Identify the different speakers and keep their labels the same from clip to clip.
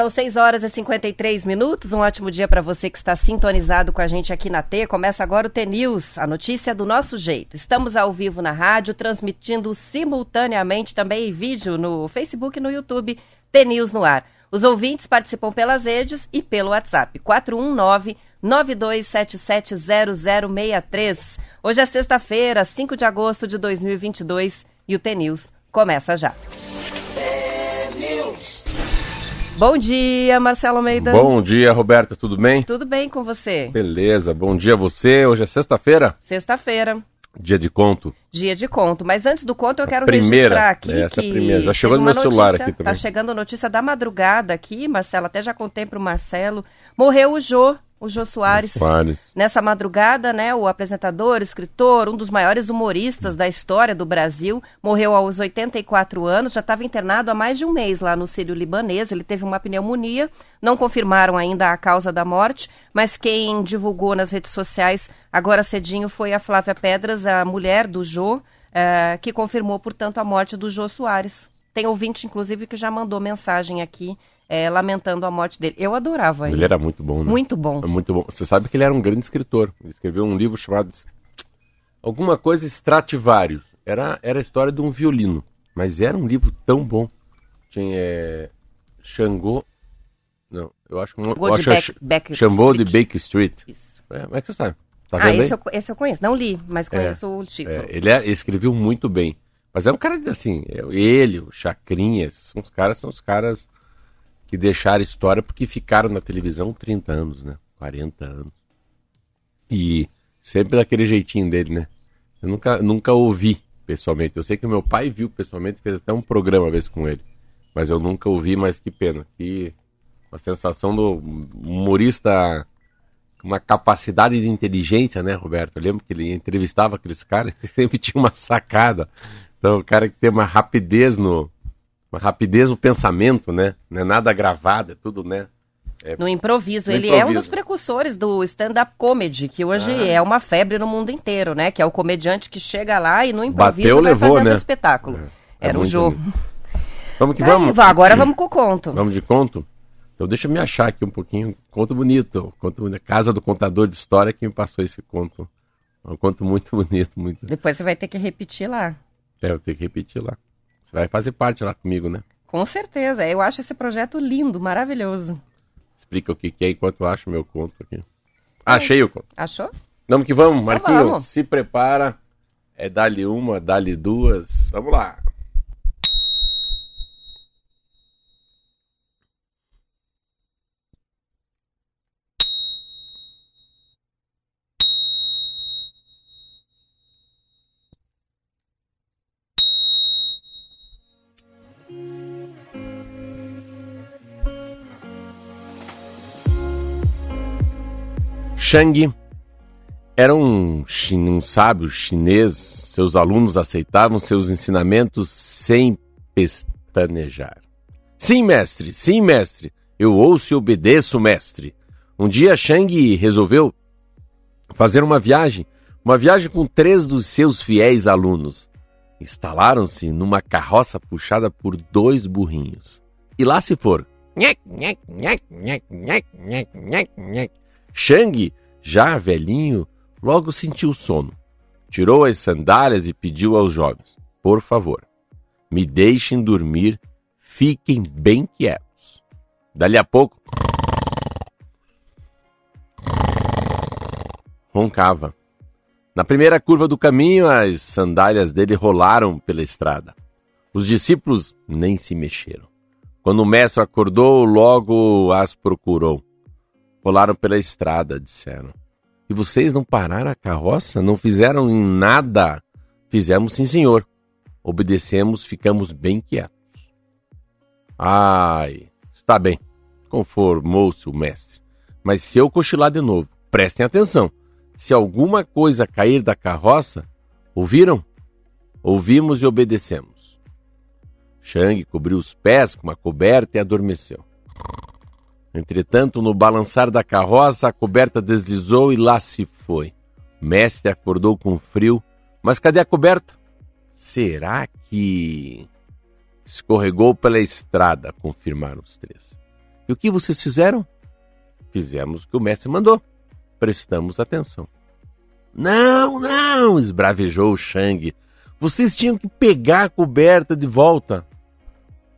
Speaker 1: São 6 horas e 53 minutos. Um ótimo dia para você que está sintonizado com a gente aqui na T. Começa agora o T-News, a notícia do nosso jeito. Estamos ao vivo na rádio, transmitindo simultaneamente também em vídeo no Facebook e no YouTube. T-News no ar. Os ouvintes participam pelas redes e pelo WhatsApp. 419 92770063. Hoje é sexta-feira, 5 de agosto de 2022 e o T-News começa já. Bom dia, Marcelo Almeida.
Speaker 2: Bom dia, Roberta, tudo bem?
Speaker 1: Tudo bem com você?
Speaker 2: Beleza, bom dia a você. Hoje é sexta-feira?
Speaker 1: Sexta-feira.
Speaker 2: Dia de conto.
Speaker 1: Dia de conto. Mas antes do conto, eu quero
Speaker 2: primeira,
Speaker 1: registrar aqui
Speaker 2: essa
Speaker 1: que.
Speaker 2: primeira. Já chegou no meu
Speaker 1: uma
Speaker 2: celular
Speaker 1: notícia,
Speaker 2: aqui também.
Speaker 1: Tá chegando notícia da madrugada aqui, Marcelo. Até já contei pro Marcelo. Morreu o Jô, o Jô Soares.
Speaker 2: Soares.
Speaker 1: Nessa madrugada, né, o apresentador, escritor, um dos maiores humoristas da história do Brasil, morreu aos 84 anos, já estava internado há mais de um mês lá no Sírio Libanês. Ele teve uma pneumonia, não confirmaram ainda a causa da morte, mas quem divulgou nas redes sociais agora cedinho foi a Flávia Pedras, a mulher do Jô, eh, que confirmou, portanto, a morte do Jô Soares. Tem ouvinte, inclusive, que já mandou mensagem aqui eh, lamentando a morte dele. Eu adorava ele.
Speaker 2: Ele era muito bom, né?
Speaker 1: Muito bom.
Speaker 2: É muito bom. Você sabe que ele era um grande escritor. Ele escreveu um livro chamado Alguma coisa Strativários. Era, era a história de um violino. Mas era um livro tão bom. Tinha é, Xangô. Não, eu acho que
Speaker 1: Xangô de
Speaker 2: é
Speaker 1: Baker
Speaker 2: Xangô de
Speaker 1: Street.
Speaker 2: Baker Street.
Speaker 1: Isso.
Speaker 2: É, como é que você sabe? Tá
Speaker 1: ah, esse eu, esse eu conheço. Não li, mas conheço o título.
Speaker 2: É, ele, é- escreveu muito bem. Mas é um cara assim, é, ele, o Chacrinha, são os caras, são os caras que deixaram história porque ficaram na televisão 30 anos, né? 40 anos. E sempre daquele jeitinho dele, né? Eu nunca, nunca ouvi pessoalmente. Eu sei que o meu pai viu pessoalmente, fez até um programa uma vez com ele. Mas eu nunca ouvi, mas que pena. Que uma sensação do humorista uma capacidade de inteligência, né, Roberto? Eu lembro que ele entrevistava aqueles caras e sempre tinha uma sacada. Então, o cara que tem uma rapidez no uma rapidez no pensamento, né? Não é nada gravado, é tudo, né?
Speaker 1: No improviso.
Speaker 2: No
Speaker 1: ele é um
Speaker 2: improviso.
Speaker 1: dos precursores do stand-up comedy, que hoje
Speaker 2: Ah.
Speaker 1: é uma febre no mundo inteiro, né? Que é o comediante que chega lá e no improviso
Speaker 2: Bateu,
Speaker 1: vai
Speaker 2: levou,
Speaker 1: fazendo
Speaker 2: né?
Speaker 1: espetáculo.
Speaker 2: É, é
Speaker 1: Era o
Speaker 2: muito
Speaker 1: Jô.
Speaker 2: bonito. Vamos que
Speaker 1: Aí,
Speaker 2: vamos.
Speaker 1: vá, agora vamos com o conto.
Speaker 2: Vamos de conto? Então deixa eu me achar aqui um pouquinho. Conto bonito. Conto. Casa do Contador de História que me passou esse conto. É um conto muito bonito, muito.
Speaker 1: Depois você vai ter que repetir lá.
Speaker 2: É, eu tenho que repetir lá. Você vai fazer parte lá comigo, né?
Speaker 1: Com certeza. Eu acho esse projeto lindo, maravilhoso.
Speaker 2: Explica o que que é enquanto eu acho meu conto aqui. Ah, Achei o conto.
Speaker 1: Achou?
Speaker 2: Vamos que vamos, Marquinhos.
Speaker 1: vamos.
Speaker 2: Se prepara. É dali uma, dali duas. Vamos lá. Shang era um, um sábio chinês. Seus alunos aceitavam seus ensinamentos sem pestanejar. Sim, mestre, sim, mestre. Eu ouço e obedeço, mestre. Um dia Shang resolveu fazer uma viagem, uma viagem com três dos seus fiéis alunos. Instalaram-se numa carroça puxada por dois burrinhos. E lá se foram. Nhec. Shang, já velhinho, logo sentiu sono. Tirou as sandálias e pediu aos jovens: Por favor, me deixem dormir, fiquem bem quietos. Dali a pouco, roncava. Na primeira curva do caminho, as sandálias dele rolaram pela estrada. Os discípulos nem se mexeram. Quando o mestre acordou, logo as procurou. Rolaram pela estrada, disseram. E vocês não pararam a carroça? Não fizeram em nada? Fizemos sim, senhor. Obedecemos, ficamos bem quietos. Ai, está bem, conformou-se o mestre. Mas se eu cochilar de novo, prestem atenção. Se alguma coisa cair da carroça, ouviram? Ouvimos e obedecemos. Shang cobriu os pés com uma coberta e adormeceu. Entretanto, no balançar da carroça, a coberta deslizou e lá se foi. O mestre acordou com frio. Mas cadê a coberta? Será que escorregou pela estrada? Confirmaram os três. E o que vocês fizeram? Fizemos o que o mestre mandou. Prestamos atenção. Não, não! esbravejou o Shang. Vocês tinham que pegar a coberta de volta.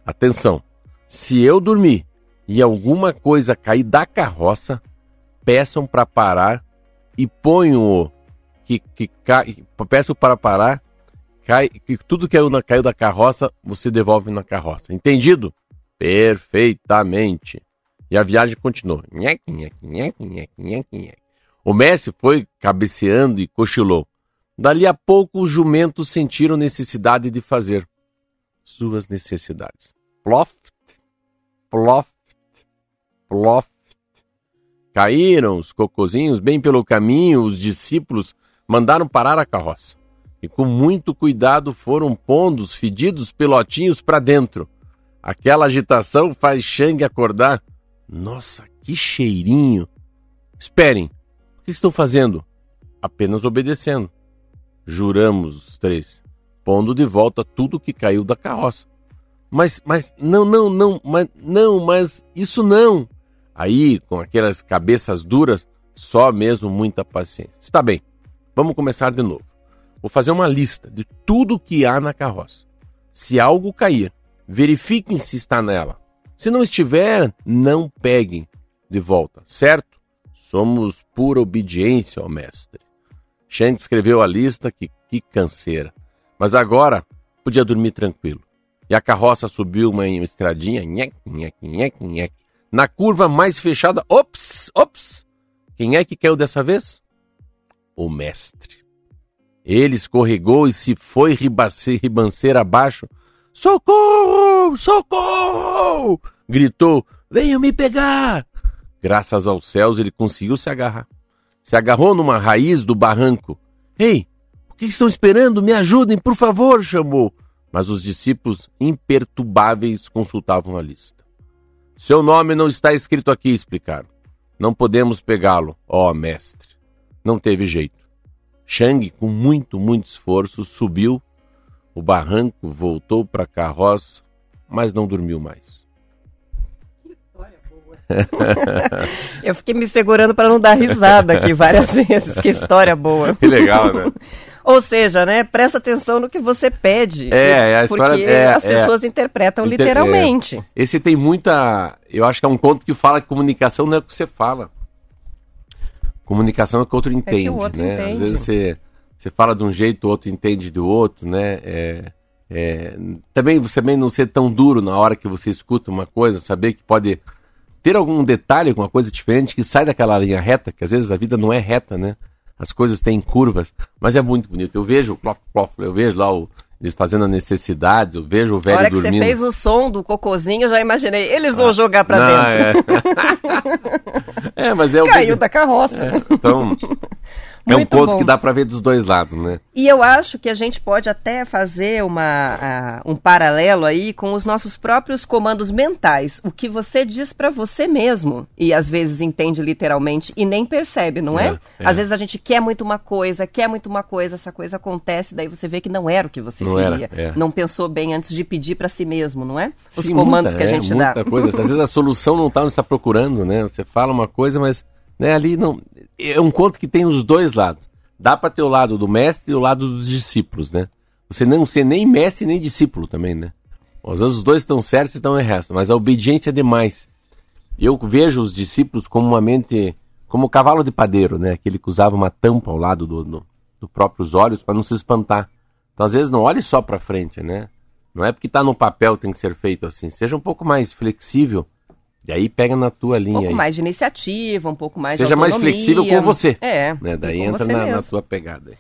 Speaker 2: Atenção! Se eu dormir e alguma coisa cair da carroça, peçam para parar e ponham-o que, que cai, peço para parar, cai, que tudo que caiu, na, caiu da carroça, você devolve na carroça. Entendido? Perfeitamente. E a viagem continuou. O Messi foi cabeceando e cochilou. Dali a pouco os jumentos sentiram necessidade de fazer suas necessidades. Ploft, ploft, ploft. Caíram os cocozinhos bem pelo caminho, os discípulos mandaram parar a carroça. E com muito cuidado foram pondo os fedidos pelotinhos para dentro. Aquela agitação faz Shang acordar. Nossa, que cheirinho! Esperem, o que estão fazendo? Apenas obedecendo. Juramos os três, pondo de volta tudo que caiu da carroça. Mas, mas, não, não, não, mas, não, mas isso não. Aí, com aquelas cabeças duras, só mesmo muita paciência. Está bem, vamos começar de novo. Vou fazer uma lista de tudo que há na carroça. Se algo cair, verifiquem se está nela. Se não estiver, não peguem de volta, certo? Somos pura obediência ao mestre. Shang escreveu a lista, que, que canseira. Mas agora podia dormir tranquilo. E a carroça subiu uma estradinha, nhec, nhec, nhec, nhec. Na curva mais fechada, ops, ops. Quem é que caiu dessa vez? O mestre. Ele escorregou e se foi ribanceira abaixo Socorro! Socorro! Gritou: Venham me pegar! Graças aos céus ele conseguiu se agarrar. Se agarrou numa raiz do barranco. Ei, o que estão esperando? Me ajudem, por favor! chamou. Mas os discípulos imperturbáveis consultavam a lista. Seu nome não está escrito aqui, explicaram. Não podemos pegá-lo, ó mestre. Não teve jeito. Shang, com muito, muito esforço, subiu o barranco voltou para a carroça, mas não dormiu mais.
Speaker 1: Que história boa. Eu fiquei me segurando para não dar risada aqui várias vezes. Que história boa.
Speaker 2: Que legal, né?
Speaker 1: Ou seja, né, presta atenção no que você pede.
Speaker 2: É, é a história,
Speaker 1: porque
Speaker 2: é,
Speaker 1: as pessoas
Speaker 2: é,
Speaker 1: interpretam
Speaker 2: inter,
Speaker 1: literalmente.
Speaker 2: É. Esse tem muita. Eu acho que é um conto que fala que comunicação não é o que você fala. Comunicação é o que o outro entende, é o outro né? Entende. Às vezes você você fala de um jeito, o outro entende do outro, né? É, é, também você também não ser tão duro na hora que você escuta uma coisa, saber que pode ter algum detalhe, alguma coisa diferente que sai daquela linha reta, que às vezes a vida não é reta, né? As coisas têm curvas, mas é muito bonito. Eu vejo, eu vejo lá o, eles fazendo a necessidade, eu vejo o velho dormindo.
Speaker 1: Na hora que você fez o som do cocozinho, eu já imaginei, eles vão ah, jogar pra não, dentro.
Speaker 2: É. é, mas é
Speaker 1: o Caiu da carroça. É,
Speaker 2: então, é um ponto bom. que dá para ver dos dois lados, né?
Speaker 1: E eu acho que a gente pode até fazer uma, uh, um paralelo aí com os nossos próprios comandos mentais. O que você diz para você mesmo. E às vezes entende literalmente e nem percebe, não é? é? é? Às vezes a gente quer muito uma coisa, quer muito uma coisa, essa coisa acontece, daí você vê que não era o que você não queria. Era, é. Não pensou bem antes de pedir para si mesmo, não é?
Speaker 2: Os Sim, comandos muita, que a gente é, dá. Coisa. Às vezes a solução não está onde está procurando, né? Você fala uma coisa, mas né, ali não. É um conto que tem os dois lados. Dá para ter o lado do mestre e o lado dos discípulos, né? Você não ser nem mestre nem discípulo também, né? Às vezes os dois estão certos e estão errados, mas a obediência é demais. Eu vejo os discípulos como uma mente, como o cavalo de padeiro, né? Aquele que usava uma tampa ao lado do, do, do próprios olhos para não se espantar. Então, às vezes, não olhe só para frente, né? Não é porque está no papel tem que ser feito assim. Seja um pouco mais flexível e aí pega na tua linha. Um
Speaker 1: pouco
Speaker 2: aí.
Speaker 1: mais de iniciativa, um pouco mais
Speaker 2: Seja
Speaker 1: de
Speaker 2: mais flexível com você.
Speaker 1: É.
Speaker 2: Né? Daí entra na, na, tua pegada.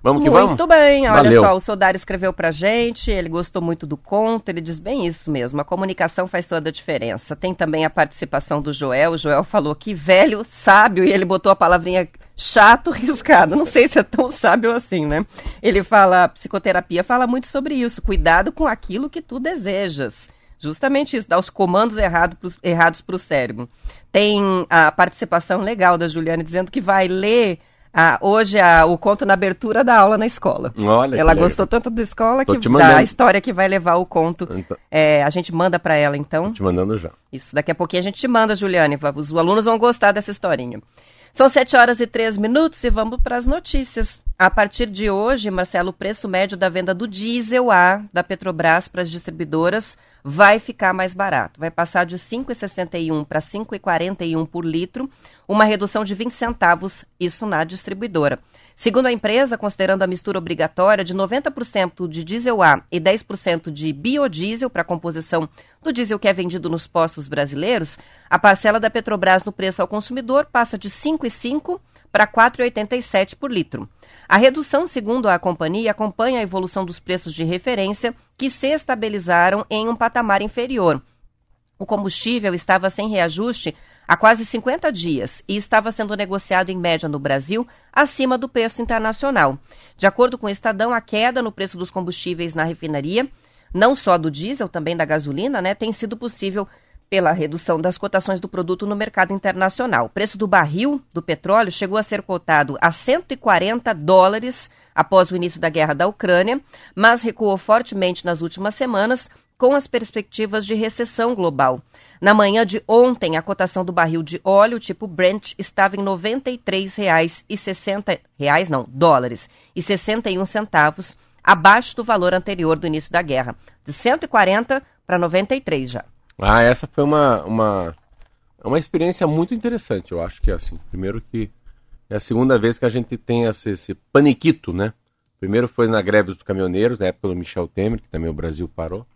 Speaker 2: Vamos
Speaker 1: que
Speaker 2: muito vamos?
Speaker 1: Muito bem, olha Valeu. só, o Sodar escreveu pra gente, ele gostou muito do conto, ele diz bem isso mesmo, a comunicação faz toda a diferença. Tem também a participação do Joel, o Joel falou que velho, sábio, e ele botou a palavrinha chato, riscado. Não sei se é tão sábio assim, né? Ele fala, psicoterapia fala muito sobre isso, cuidado com aquilo que tu desejas. Justamente isso, dar os comandos errado pros, errados para o cérebro. Tem a participação legal da Juliane dizendo que vai ler Ah, hoje a, o conto na abertura da aula na escola.
Speaker 2: Olha,
Speaker 1: ela gostou tanto da escola
Speaker 2: Tô
Speaker 1: que da história que vai levar o conto.
Speaker 2: Então,
Speaker 1: É, a gente manda para ela então.
Speaker 2: te mandando já.
Speaker 1: Isso, daqui a pouquinho a gente te manda, Juliane. Os alunos vão gostar dessa historinha. São 7 horas e 3 minutos e vamos para as notícias. A partir de hoje, Marcelo, o preço médio da venda do diesel A da Petrobras para as distribuidoras vai ficar mais barato. Vai passar de 5,61 para 5,41 por litro, uma redução de 20 centavos, isso na distribuidora. Segundo a empresa, considerando a mistura obrigatória de 90% de diesel A e 10% de biodiesel para a composição do diesel que é vendido nos postos brasileiros, a parcela da Petrobras no preço ao consumidor passa de 5,5 para 4,87 por litro. A redução, segundo a companhia, acompanha a evolução dos preços de referência, que se estabilizaram em um patamar inferior. O combustível estava sem reajuste há quase 50 dias e estava sendo negociado em média no Brasil acima do preço internacional. De acordo com o Estadão, a queda no preço dos combustíveis na refinaria, não só do diesel, também da gasolina, né, tem sido possível pela redução das cotações do produto no mercado internacional. O preço do barril do petróleo chegou a ser cotado a 140 dólares após o início da guerra da Ucrânia, mas recuou fortemente nas últimas semanas com as perspectivas de recessão global. Na manhã de ontem, a cotação do barril de óleo tipo Brent estava em 93,60 reais, não, dólares e 61 centavos, abaixo do valor anterior do início da guerra, de 140 para 93 já.
Speaker 2: Ah, essa foi uma, uma, uma experiência muito interessante, eu acho que é assim. Primeiro que é a segunda vez que a gente tem esse, esse paniquito, né? Primeiro foi na greve dos caminhoneiros, na época do Michel Temer, que também o Brasil parou.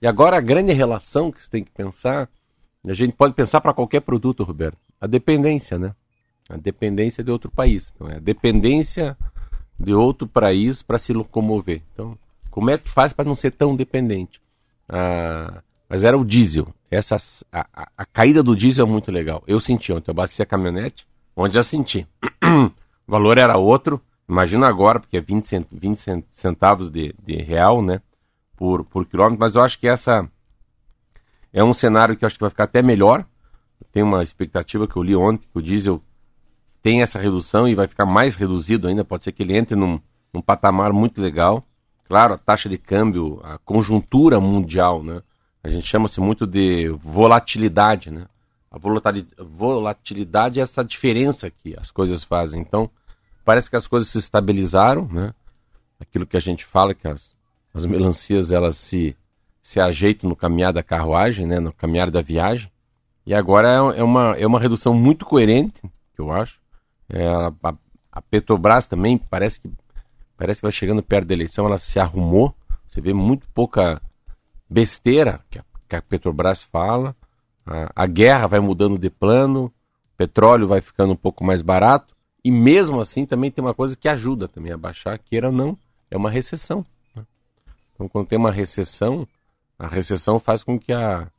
Speaker 2: E agora a grande relação que você tem que pensar, a gente pode pensar para qualquer produto, Roberto, a dependência, né? A dependência de outro país. Então, é a dependência de outro país para se locomover. Então, como é que faz para não ser tão dependente? Ah, mas era o diesel. Essa, a, a, a, caída do diesel é muito legal. Eu senti ontem, eu abasteci a caminhonete, onde já senti. o valor era outro, imagina agora, porque é 20, cent, 20 centavos de, de real, né? Por, por quilômetro, mas eu acho que essa é um cenário que eu acho que vai ficar até melhor. Tem uma expectativa que eu li ontem, que o diesel tem essa redução e vai ficar mais reduzido ainda. Pode ser que ele entre num, num patamar muito legal. Claro, a taxa de câmbio, a conjuntura mundial, né? A gente chama-se muito de volatilidade, né? A volatilidade é essa diferença que as coisas fazem. Então, parece que as coisas se estabilizaram, né? Aquilo que a gente fala, que as, as melancias elas se, se ajeitam no caminhar da carruagem, né? No caminhar da viagem. E agora é, é uma, é uma redução muito coerente, que eu acho. É, a, a Petrobras também parece que, parece que vai chegando perto da eleição, ela se arrumou. Você vê muito pouca besteira que a, que a Petrobras fala. A, a, guerra vai mudando de plano, o petróleo vai ficando um pouco mais barato. E mesmo assim também tem uma coisa que ajuda também a baixar, queira ou não, é uma recessão. Né? Então quando tem uma recessão, a recessão faz com que a,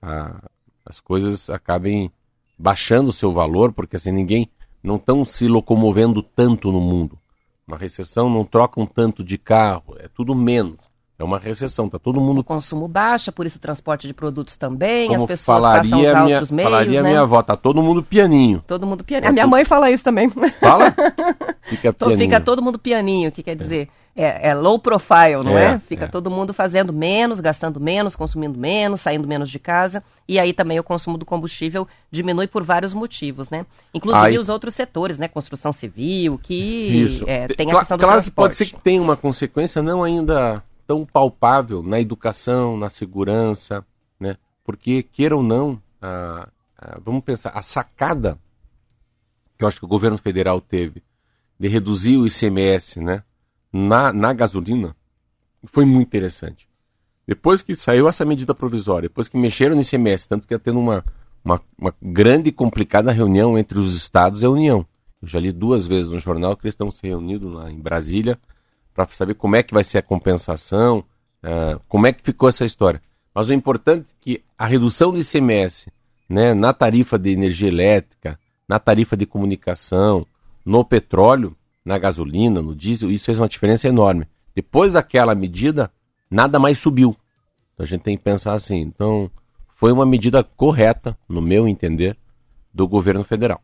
Speaker 2: a, as coisas acabem baixando o seu valor, porque assim ninguém não estão se locomovendo tanto no mundo. Uma recessão não troca um tanto de carro, é tudo menos. É uma recessão, tá todo mundo.
Speaker 1: O consumo baixa, por isso o transporte de produtos também,
Speaker 2: Como
Speaker 1: as pessoas passam os
Speaker 2: minha,
Speaker 1: altos meios,
Speaker 2: Falaria
Speaker 1: né?
Speaker 2: minha avó, tá todo mundo pianinho.
Speaker 1: Todo mundo pianinho. A minha mãe fala isso também.
Speaker 2: Fala? Fica pianinho.
Speaker 1: Fica todo mundo pianinho, que quer dizer? É, é low profile, não é?
Speaker 2: É,
Speaker 1: Fica
Speaker 2: é.
Speaker 1: todo mundo fazendo menos, gastando menos, consumindo menos, saindo menos de casa. E aí também o consumo do combustível diminui por vários motivos, né? Inclusive
Speaker 2: Aí-
Speaker 1: os outros setores, né? Construção civil, que
Speaker 2: Isso.
Speaker 1: é, tem a
Speaker 2: Cla-
Speaker 1: questão do
Speaker 2: claro que
Speaker 1: transporte.
Speaker 2: pode ser que tenha uma consequência não ainda tão palpável na educação, na segurança, né? Porque, queira ou não, a- a- vamos pensar, a sacada que eu acho que o governo federal teve de reduzir o ICMS, né? Na, na gasolina, foi muito interessante. Depois que saiu essa medida provisória, depois que mexeram no ICMS, tanto que está tendo uma, uma, uma grande e complicada reunião entre os estados e a União. Eu já li duas vezes no jornal que eles estão se reunindo lá em Brasília para saber como é que vai ser a compensação, ah, como é que ficou essa história. Mas o importante é que a redução do ICMS né, na tarifa de energia elétrica, na tarifa de comunicação, no petróleo, na gasolina, no diesel, isso fez uma diferença enorme. Depois daquela medida, nada mais subiu. Então a gente tem que pensar assim. Então, foi uma medida correta, no meu entender, do governo federal.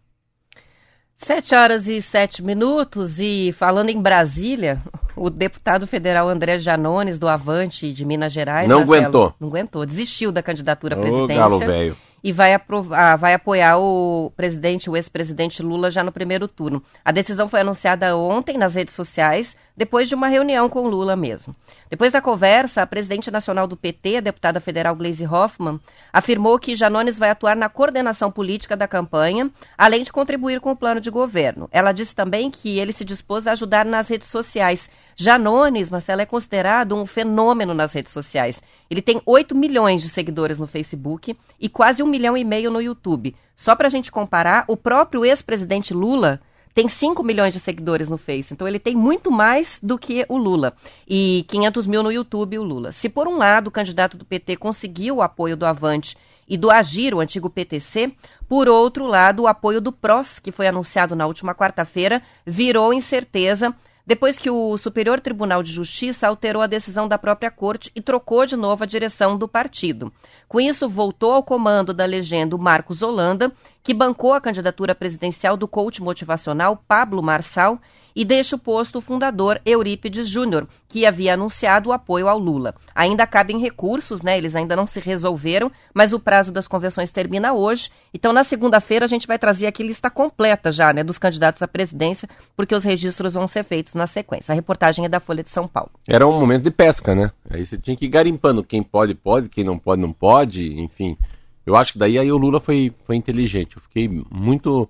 Speaker 1: Sete horas e sete minutos e falando em Brasília, o deputado federal André Janones, do Avante de Minas Gerais...
Speaker 2: Não Marcelo, aguentou.
Speaker 1: Não aguentou, desistiu da candidatura à
Speaker 2: Ô,
Speaker 1: presidência.
Speaker 2: galo velho
Speaker 1: e vai, aprovar, vai apoiar o presidente, o ex-presidente Lula, já no primeiro turno. A decisão foi anunciada ontem nas redes sociais, depois de uma reunião com Lula mesmo. Depois da conversa, a presidente nacional do PT, a deputada federal Gleisi Hoffmann, afirmou que Janones vai atuar na coordenação política da campanha, além de contribuir com o plano de governo. Ela disse também que ele se dispôs a ajudar nas redes sociais. Janones, Marcelo, é considerado um fenômeno nas redes sociais. Ele tem 8 milhões de seguidores no Facebook e quase um milhão e meio no YouTube. Só para a gente comparar, o próprio ex-presidente Lula tem 5 milhões de seguidores no Face. Então ele tem muito mais do que o Lula. E 500 mil no YouTube, o Lula. Se por um lado o candidato do PT conseguiu o apoio do Avante e do Agir, o antigo PTC, por outro lado, o apoio do PROS, que foi anunciado na última quarta-feira, virou incerteza depois que o Superior Tribunal de Justiça alterou a decisão da própria corte e trocou de novo a direção do partido. Com isso, voltou ao comando da legenda Marcos Holanda, que bancou a candidatura presidencial do coach motivacional Pablo Marçal e deixa o posto o fundador Eurípides Júnior, que havia anunciado o apoio ao Lula. Ainda cabem recursos, né? Eles ainda não se resolveram, mas o prazo das convenções termina hoje. Então, na segunda-feira, a gente vai trazer aqui lista completa já, né, dos candidatos à presidência, porque os registros vão ser feitos na sequência. A reportagem é da Folha de São Paulo.
Speaker 2: Era um momento de pesca, né? Aí você tinha que ir garimpando. Quem pode, pode, quem não pode, não pode, enfim. Eu acho que daí aí o Lula foi, foi inteligente. Eu fiquei muito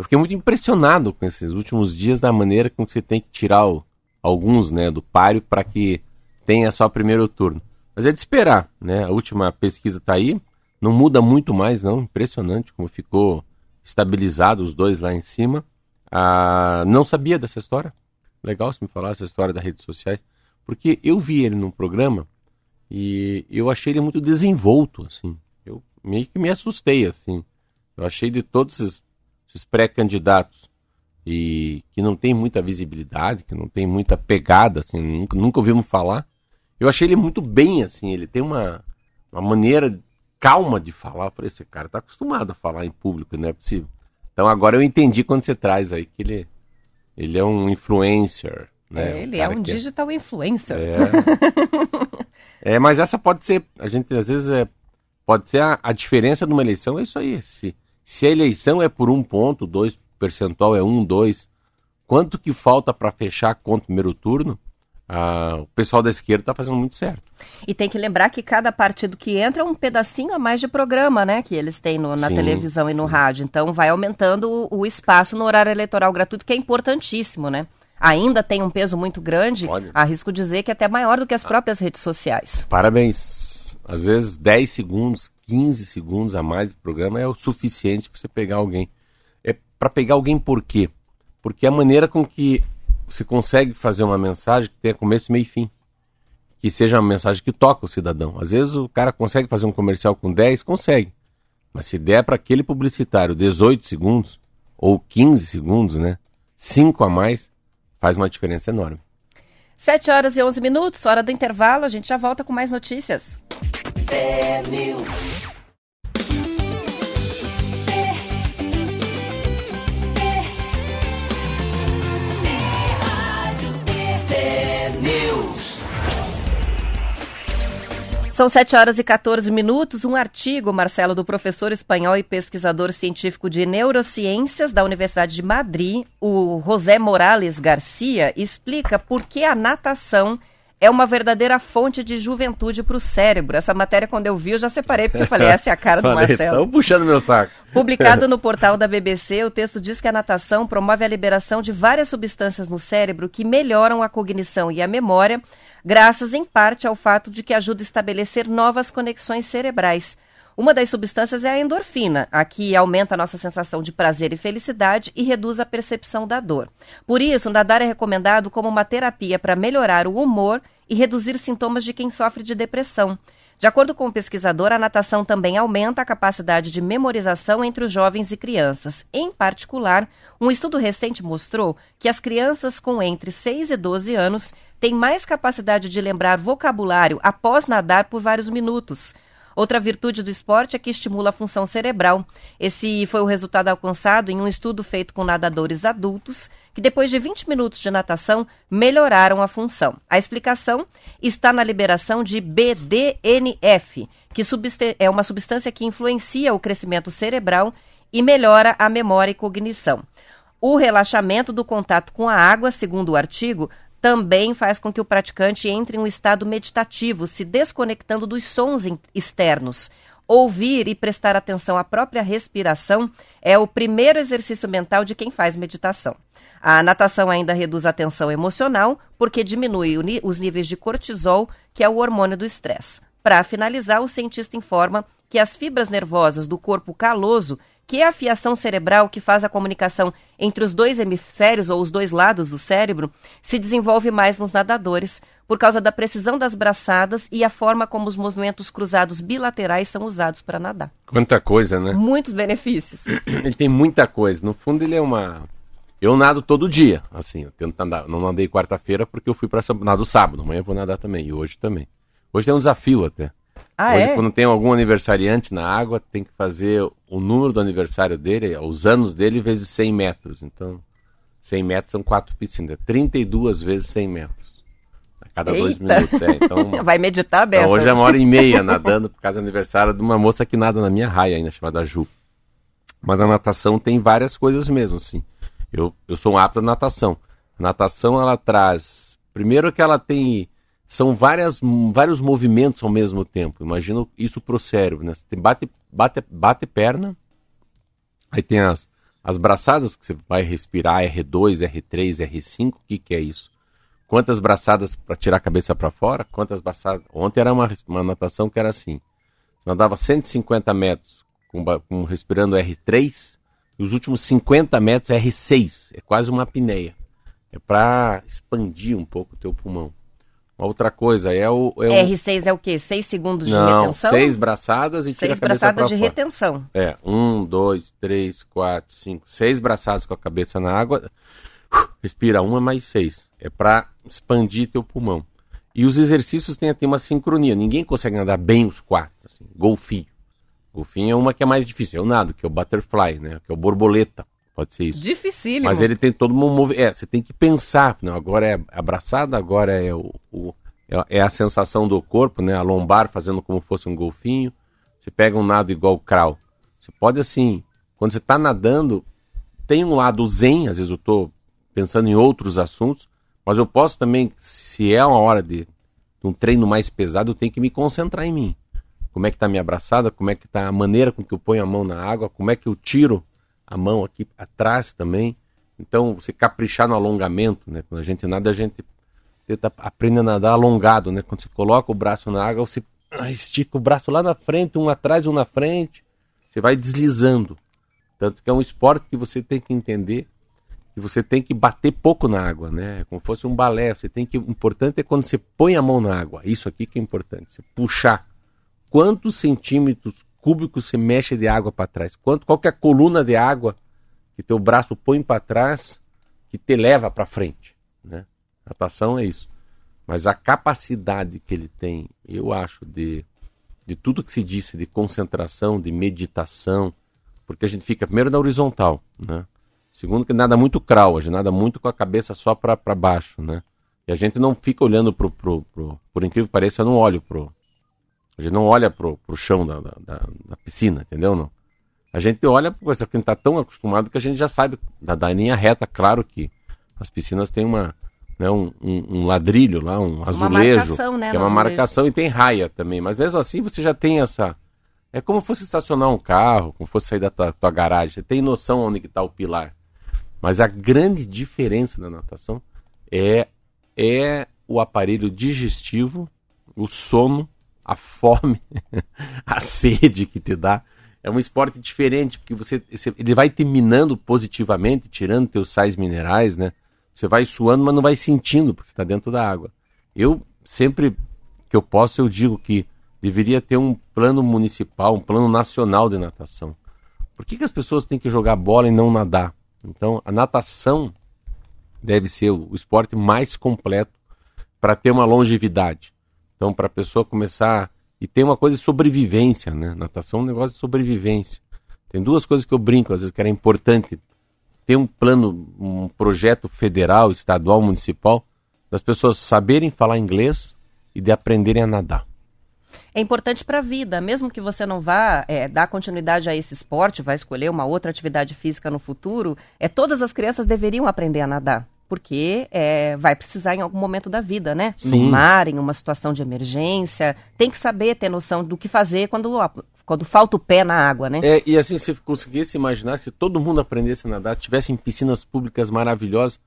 Speaker 2: eu fiquei muito impressionado com esses últimos dias da maneira como você tem que tirar o, alguns né, do páreo para que tenha só primeiro turno. Mas é de esperar, né? A última pesquisa está aí, não muda muito mais, não. Impressionante como ficou estabilizado os dois lá em cima. Ah, não sabia dessa história. Legal se me falar essa história das redes sociais, porque eu vi ele num programa e eu achei ele muito desenvolto, assim. Eu meio que me assustei, assim. Eu achei de todos esses esses pré-candidatos e que não tem muita visibilidade, que não tem muita pegada, assim, nunca, nunca ouvimos falar. Eu achei ele muito bem, assim, ele tem uma, uma maneira calma de falar. Eu falei, esse cara está acostumado a falar em público, não é possível. Então agora eu entendi quando você traz aí que ele, ele é um influencer. Né?
Speaker 1: É, ele um é um digital influencer.
Speaker 2: É. é, mas essa pode ser, a gente às vezes é, pode ser a, a diferença de uma eleição, é isso aí. Se, se a eleição é por um ponto, dois percentual é um, dois, quanto que falta para fechar contra o primeiro turno? Ah, o pessoal da esquerda está fazendo muito certo.
Speaker 1: E tem que lembrar que cada partido que entra é um pedacinho a mais de programa, né? Que eles têm no, na sim, televisão e no sim. rádio. Então vai aumentando o, o, espaço no horário eleitoral gratuito, que é importantíssimo, né? Ainda tem um peso muito grande, Pode. arrisco dizer que é até maior do que as próprias redes sociais.
Speaker 2: Parabéns. Às vezes 10 segundos, 15 segundos a mais do programa é o suficiente para você pegar alguém. É para pegar alguém por quê? Porque é a maneira com que você consegue fazer uma mensagem que tenha começo, meio e fim. Que seja uma mensagem que toca o cidadão. Às vezes o cara consegue fazer um comercial com 10, consegue. Mas se der para aquele publicitário 18 segundos, ou 15 segundos, né? 5 a mais, faz uma diferença enorme.
Speaker 1: 7 horas e 11 minutos, hora do intervalo, a gente já volta com mais notícias. É São 7 horas e 14 minutos. Um artigo, Marcelo, do professor espanhol e pesquisador científico de neurociências da Universidade de Madrid, o José Morales Garcia, explica por que a natação é uma verdadeira fonte de juventude para o cérebro. Essa matéria, quando eu vi, eu já separei, porque eu falei, essa é a cara do Marcelo.
Speaker 2: Estão puxando meu saco.
Speaker 1: Publicado no portal da BBC, o texto diz que a natação promove a liberação de várias substâncias no cérebro que melhoram a cognição e a memória, graças em parte ao fato de que ajuda a estabelecer novas conexões cerebrais. Uma das substâncias é a endorfina, a que aumenta a nossa sensação de prazer e felicidade e reduz a percepção da dor. Por isso, nadar é recomendado como uma terapia para melhorar o humor e reduzir sintomas de quem sofre de depressão. De acordo com o pesquisador, a natação também aumenta a capacidade de memorização entre os jovens e crianças. Em particular, um estudo recente mostrou que as crianças com entre 6 e 12 anos têm mais capacidade de lembrar vocabulário após nadar por vários minutos. Outra virtude do esporte é que estimula a função cerebral. Esse foi o resultado alcançado em um estudo feito com nadadores adultos, que depois de 20 minutos de natação melhoraram a função. A explicação está na liberação de BDNF, que é uma substância que influencia o crescimento cerebral e melhora a memória e cognição. O relaxamento do contato com a água, segundo o artigo, também faz com que o praticante entre em um estado meditativo, se desconectando dos sons externos. Ouvir e prestar atenção à própria respiração é o primeiro exercício mental de quem faz meditação. A natação ainda reduz a tensão emocional, porque diminui os níveis de cortisol, que é o hormônio do estresse. Para finalizar, o cientista informa que as fibras nervosas do corpo caloso que a fiação cerebral que faz a comunicação entre os dois hemisférios ou os dois lados do cérebro, se desenvolve mais nos nadadores, por causa da precisão das braçadas e a forma como os movimentos cruzados bilaterais são usados para nadar.
Speaker 2: Quanta coisa, né?
Speaker 1: Muitos benefícios.
Speaker 2: Ele tem muita coisa. No fundo, ele é uma. Eu nado todo dia, assim. Eu tento nadar. Não nadei quarta-feira porque eu fui para nado sábado. Amanhã eu vou nadar também. E hoje também. Hoje tem um desafio até.
Speaker 1: Ah,
Speaker 2: Hoje,
Speaker 1: é?
Speaker 2: quando tem algum aniversariante na água, tem que fazer o número do aniversário dele, os anos dele, vezes 100 metros. Então, 100 metros são quatro piscinas. 32 vezes 100 metros. A cada
Speaker 1: Eita.
Speaker 2: dois minutos. É, então,
Speaker 1: Vai meditar
Speaker 2: então, hoje é uma hora e meia nadando por causa do aniversário de uma moça que nada na minha raia ainda, chamada Ju. Mas a natação tem várias coisas mesmo, assim. Eu, eu sou um apto à natação. A natação, ela traz... Primeiro que ela tem são várias, vários movimentos ao mesmo tempo. Imagina isso para o cérebro. Né? Você bate, bate, bate perna, aí tem as, as braçadas que você vai respirar, R2, R3, R5, o que, que é isso? Quantas braçadas para tirar a cabeça para fora? Quantas braçadas? Ontem era uma, uma natação que era assim. Você nadava 150 metros com, com, respirando R3 e os últimos 50 metros R6. É quase uma apneia. É para expandir um pouco o teu pulmão. Uma outra coisa é o. É o...
Speaker 1: R6 é o quê? Seis segundos de
Speaker 2: Não,
Speaker 1: retenção?
Speaker 2: Seis braçadas e
Speaker 1: Seis braçadas de
Speaker 2: fora.
Speaker 1: retenção.
Speaker 2: É, um, dois, três, quatro, cinco, seis braçadas com a cabeça na água. Respira uma mais seis. É para expandir teu pulmão. E os exercícios têm até uma sincronia. Ninguém consegue nadar bem os quatro. Assim. Golfinho. Golfinho é uma que é mais difícil. O nado, que é o butterfly, né? Que é o borboleta. Pode ser isso.
Speaker 1: Dificílimo.
Speaker 2: Mas ele tem todo um movimento. É, você tem que pensar. Não, agora é abraçada, agora é o, o é, é a sensação do corpo, né? A lombar fazendo como fosse um golfinho. Você pega um nado igual o crawl. Você pode assim, quando você está nadando, tem um lado zen, às vezes eu estou pensando em outros assuntos, mas eu posso também, se é uma hora de, de um treino mais pesado, eu tenho que me concentrar em mim. Como é que está a minha abraçada, como é que está a maneira com que eu ponho a mão na água, como é que eu tiro a mão aqui atrás também. Então, você caprichar no alongamento, né? Quando a gente nada, a gente tenta aprender a nadar alongado, né? Quando você coloca o braço na água, você estica o braço lá na frente, um atrás, um na frente. Você vai deslizando. Tanto que é um esporte que você tem que entender que você tem que bater pouco na água, né? Como fosse um balé. Você tem que. O importante é quando você põe a mão na água. Isso aqui que é importante. Você puxar. Quantos centímetros cúbicos você mexe de água para trás? Quanto, qual que é a coluna de água que teu braço põe para trás que te leva para frente, né? Natação é isso. Mas a capacidade que ele tem, eu acho, de, de tudo que se disse, de concentração, de meditação, porque a gente fica primeiro na horizontal, né? Segundo que nada muito crawl, a gente nada muito com a cabeça só para baixo, né? E a gente não fica olhando pro, pro, pro, por incrível que pareça, eu não olho pro, a gente não olha pro, pro chão da, da, da piscina, entendeu? Não. A gente olha, porque a gente está tão acostumado que a gente já sabe da, da linha reta, claro que as piscinas têm uma, né, um, um, um ladrilho lá, um azulejo,
Speaker 1: marcação, né,
Speaker 2: que é uma
Speaker 1: azulejo.
Speaker 2: marcação e tem raia também, mas mesmo assim você já tem essa... É como fosse estacionar um carro, como fosse sair da tua, tua garagem, você tem noção onde está o pilar. Mas a grande diferença da natação é, é o aparelho digestivo, o sono, a fome, a sede que te dá. É um esporte diferente, porque você, ele vai te minando positivamente, tirando teus sais minerais, né? Você vai suando, mas não vai sentindo, porque está dentro da água. Eu sempre que eu posso, eu digo que deveria ter um plano municipal, um plano nacional de natação. Por que, que as pessoas têm que jogar bola e não nadar? Então, a natação deve ser o esporte mais completo para ter uma longevidade. Então, para a pessoa começar E tem uma coisa de sobrevivência, né? Natação é um negócio de sobrevivência. Tem duas coisas que eu brinco, às vezes, que era importante ter um plano, um projeto federal, estadual, municipal, das pessoas saberem falar inglês e de aprenderem a nadar.
Speaker 1: É importante para a vida, mesmo que você não vá é, dar continuidade a esse esporte, vai escolher uma outra atividade física no futuro, é todas as crianças deveriam aprender a nadar porque é, vai precisar em algum momento da vida, né? Sim. No mar, em uma situação de emergência. Tem que saber ter noção do que fazer quando, quando falta o pé na água, né?
Speaker 2: É, e assim, se conseguisse imaginar, se todo mundo aprendesse a nadar, tivessem piscinas públicas maravilhosas,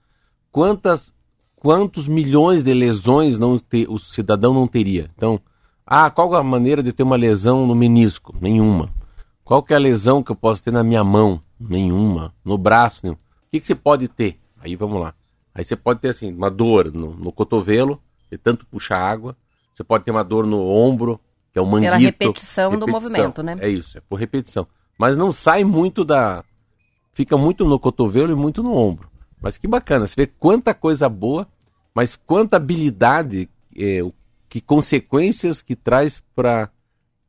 Speaker 2: quantas, quantos milhões de lesões não o cidadão não teria? Então, ah, qual a maneira de ter uma lesão no menisco? Nenhuma. Qual que é a lesão que eu posso ter na minha mão? Nenhuma. No braço? Nenhuma. O que, que você pode ter? Aí vamos lá. Aí você pode ter assim, uma dor no, no cotovelo, de tanto puxar água. Você pode ter uma dor no ombro, que é o manguito. Pela
Speaker 1: repetição, repetição do movimento, né?
Speaker 2: É isso, é por repetição. Mas não sai muito da... Fica muito no cotovelo e muito no ombro. Mas que bacana, você vê quanta coisa boa, mas quanta habilidade, é, que consequências que traz para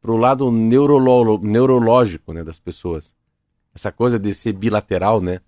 Speaker 2: o lado neurológico né, das pessoas. Essa coisa de ser bilateral, né?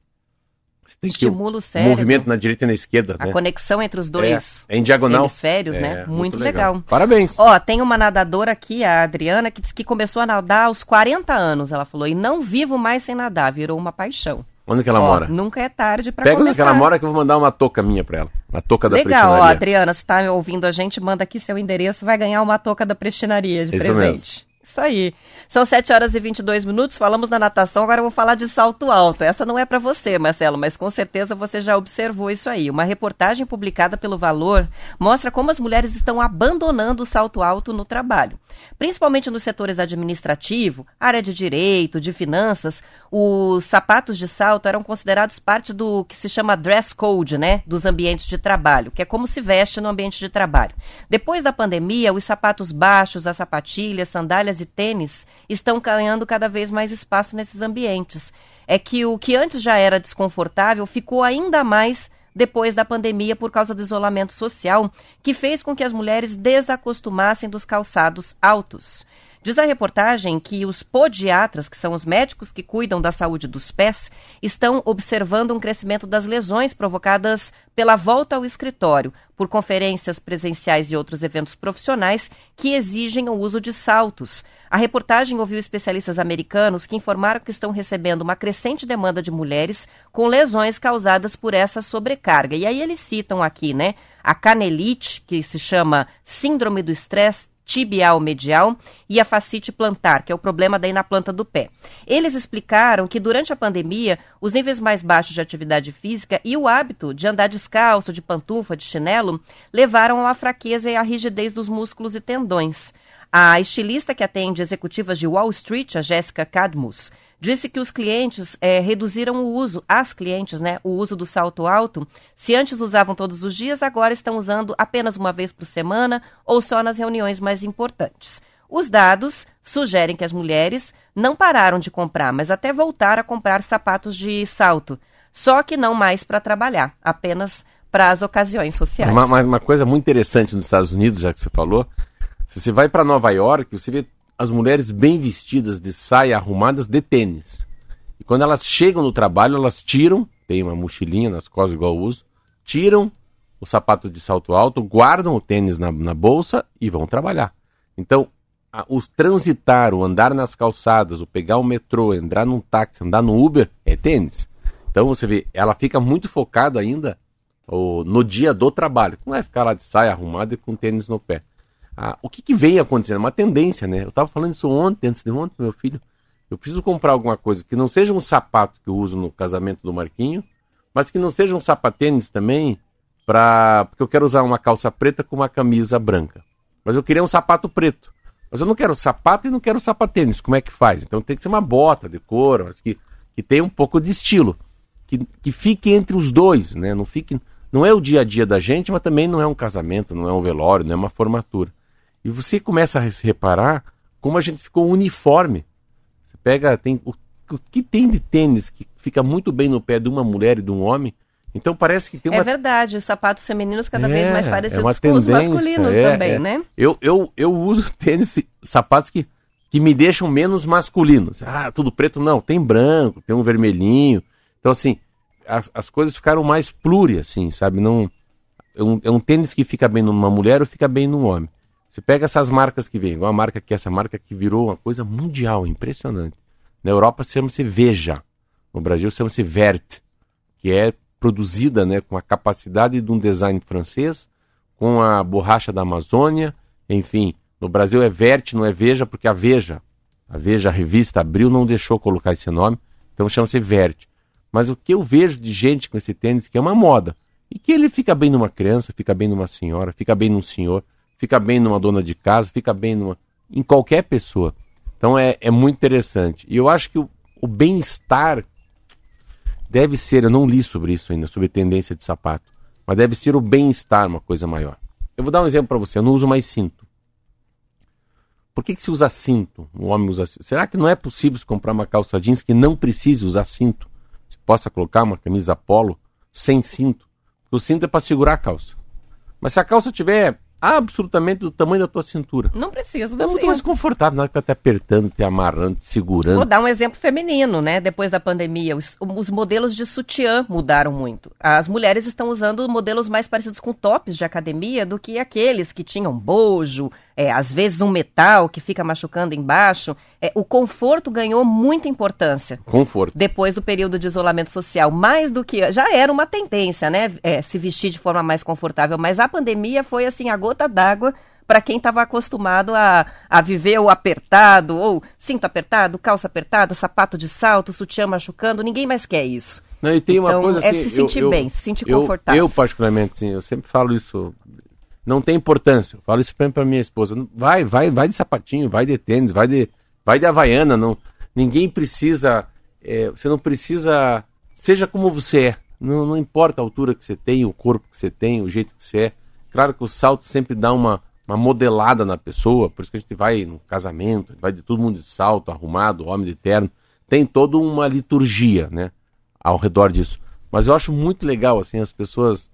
Speaker 1: Você tem Estimula o cérebro.
Speaker 2: Movimento na direita e na esquerda,
Speaker 1: A
Speaker 2: né?
Speaker 1: conexão entre os dois
Speaker 2: é, é em diagonal.
Speaker 1: hemisférios, né? é, né? Muito, muito legal. legal.
Speaker 2: Parabéns.
Speaker 1: Ó, tem uma nadadora aqui, a Adriana, que disse que começou a nadar aos 40 anos, ela falou, e não vivo mais sem nadar, virou uma paixão.
Speaker 2: Onde que ela Ó, mora?
Speaker 1: Nunca é tarde para
Speaker 2: começar. Pega onde que ela mora que eu vou mandar uma touca minha para ela. Uma touca da
Speaker 1: Legal, ó, Adriana, se tá ouvindo a gente, manda aqui seu endereço, vai ganhar uma touca da prestinaria de Isso presente. Mesmo. Isso aí. São 7 horas e 22 minutos, falamos da natação, agora eu vou falar de salto alto. Essa não é para você, Marcelo, mas com certeza você já observou isso aí. Uma reportagem publicada pelo Valor mostra como as mulheres estão abandonando o salto alto no trabalho. Principalmente nos setores administrativo, área de direito, de finanças, os sapatos de salto eram considerados parte do que se chama dress code, né, dos ambientes de trabalho, que é como se veste no ambiente de trabalho. Depois da pandemia, os sapatos baixos, as sapatilhas, sandálias e tênis estão ganhando cada vez mais espaço nesses ambientes. É que o que antes já era desconfortável ficou ainda mais depois da pandemia por causa do isolamento social, que fez com que as mulheres desacostumassem dos calçados altos. Diz a reportagem que os podiatras, que são os médicos que cuidam da saúde dos pés, estão observando um crescimento das lesões provocadas pela volta ao escritório, por conferências presenciais e outros eventos profissionais que exigem o uso de saltos. A reportagem ouviu especialistas americanos que informaram que estão recebendo uma crescente demanda de mulheres com lesões causadas por essa sobrecarga. E aí eles citam aqui, né, a canelite, que se chama síndrome do estresse tibial medial e a fascite plantar, que é o problema daí na planta do pé. Eles explicaram que durante a pandemia, os níveis mais baixos de atividade física e o hábito de andar descalço, de pantufa, de chinelo, levaram à fraqueza e à rigidez dos músculos e tendões. A estilista que atende executivas de Wall Street, a Jéssica Cadmus, disse que os clientes é, reduziram o uso, as clientes, né, o uso do salto alto. Se antes usavam todos os dias, agora estão usando apenas uma vez por semana ou só nas reuniões mais importantes. Os dados sugerem que as mulheres não pararam de comprar, mas até voltaram a comprar sapatos de salto, só que não mais para trabalhar, apenas para as ocasiões sociais.
Speaker 2: Uma, uma, uma, coisa muito interessante nos Estados Unidos, já que você falou, se você vai para Nova York, você vê as mulheres bem vestidas de saia arrumadas de tênis. E quando elas chegam no trabalho, elas tiram, tem uma mochilinha nas costas igual eu uso, tiram o sapato de salto alto, guardam o tênis na, na bolsa e vão trabalhar. Então, a, os transitar, o andar nas calçadas, o pegar o metrô, entrar num táxi, andar no Uber, é tênis. Então você vê, ela fica muito focada ainda o, no dia do trabalho. Não é ficar lá de saia arrumada e com tênis no pé. Ah, o que, que vem acontecendo? Uma tendência, né? Eu estava falando isso ontem, antes de ontem, meu filho. Eu preciso comprar alguma coisa que não seja um sapato que eu uso no casamento do Marquinho, mas que não seja um sapatênis também, pra... porque eu quero usar uma calça preta com uma camisa branca. Mas eu queria um sapato preto. Mas eu não quero sapato e não quero sapatênis. Como é que faz? Então tem que ser uma bota de couro, mas que, que tenha um pouco de estilo. Que, que fique entre os dois, né? Não fique. Não é o dia a dia da gente, mas também não é um casamento, não é um velório, não é uma formatura. E você começa a se reparar como a gente ficou uniforme. Você pega, tem o, o que tem de tênis que fica muito bem no pé de uma mulher e de um homem, Então parece que tem uma.
Speaker 1: É verdade, os sapatos femininos cada
Speaker 2: É,
Speaker 1: vez mais
Speaker 2: é
Speaker 1: parecidos
Speaker 2: uma
Speaker 1: com os masculinos
Speaker 2: é,
Speaker 1: também,
Speaker 2: é.
Speaker 1: né?
Speaker 2: Eu, eu, eu uso tênis, sapatos que, que me deixam menos masculinos. Ah, tudo preto, não. Tem branco, tem um vermelhinho. Então, assim, as, as coisas ficaram mais pluri, assim, sabe? Não, é, um, é um tênis que fica bem numa mulher ou fica bem num homem. Você pega essas marcas que vem, igual a marca que essa marca que virou uma coisa mundial, impressionante. Na Europa chama-se Veja. No Brasil chama-se Vert, que é produzida né, com a capacidade de um design francês, com a borracha da Amazônia, enfim. No Brasil é Vert, não é Veja, porque a Veja, a Veja, a revista Abril, não deixou colocar esse nome, então chama-se Vert. Mas o que eu vejo de gente com esse tênis, que é uma moda, e que ele fica bem numa criança, fica bem numa senhora, fica bem num senhor, fica bem numa dona de casa, fica bem numa, em qualquer pessoa. Então é, é muito interessante. E eu acho que o, o bem-estar deve ser, eu não li sobre isso ainda, sobre tendência de sapato, mas deve ser o bem-estar uma coisa maior. Eu vou dar um exemplo para você, eu não uso mais cinto. Por que, que se usa cinto? O homem usa cinto. Será que não é possível se comprar uma calça jeans que não precise usar cinto? Você possa colocar uma camisa polo sem cinto? O cinto é para segurar a calça. Mas se a calça tiver absolutamente do tamanho da tua cintura,
Speaker 1: Não precisa do
Speaker 2: é muito
Speaker 1: cinto.
Speaker 2: mais confortável, não é ficar te apertando, te amarrando, te segurando.
Speaker 1: Vou dar um exemplo feminino, né? Depois da pandemia, os, os modelos de sutiã mudaram muito. As mulheres estão usando modelos mais parecidos com tops de academia do que aqueles que tinham bojo, é, às vezes um metal que fica machucando embaixo. É, o conforto ganhou muita importância
Speaker 2: Conforto.
Speaker 1: depois do período de isolamento social, mais do que já era uma tendência, né? É, se vestir de forma mais confortável, mas a pandemia foi assim a gota d'água para quem estava acostumado a, a viver o apertado, ou cinto apertado, calça apertada, sapato de salto, sutiã machucando, ninguém mais quer isso.
Speaker 2: Não, e tem uma
Speaker 1: Então,
Speaker 2: coisa
Speaker 1: é
Speaker 2: assim.
Speaker 1: se sentir bem, se sentir
Speaker 2: eu,
Speaker 1: confortável.
Speaker 2: Eu, particularmente, assim, eu sempre falo isso. Não tem importância. Eu falo isso para minha esposa. Vai, vai, vai de sapatinho, vai de tênis, vai de, vai de havaiana. Não, ninguém precisa. é, você não precisa. Seja como você é. Não, não importa a altura que você tem, o corpo que você tem, o jeito que você é. Claro que o salto sempre dá uma, uma modelada na pessoa, por isso que a gente vai no casamento, vai de todo mundo de salto, arrumado, homem de terno. Tem toda uma liturgia, né? Ao redor disso. Mas eu acho muito legal, assim, as pessoas,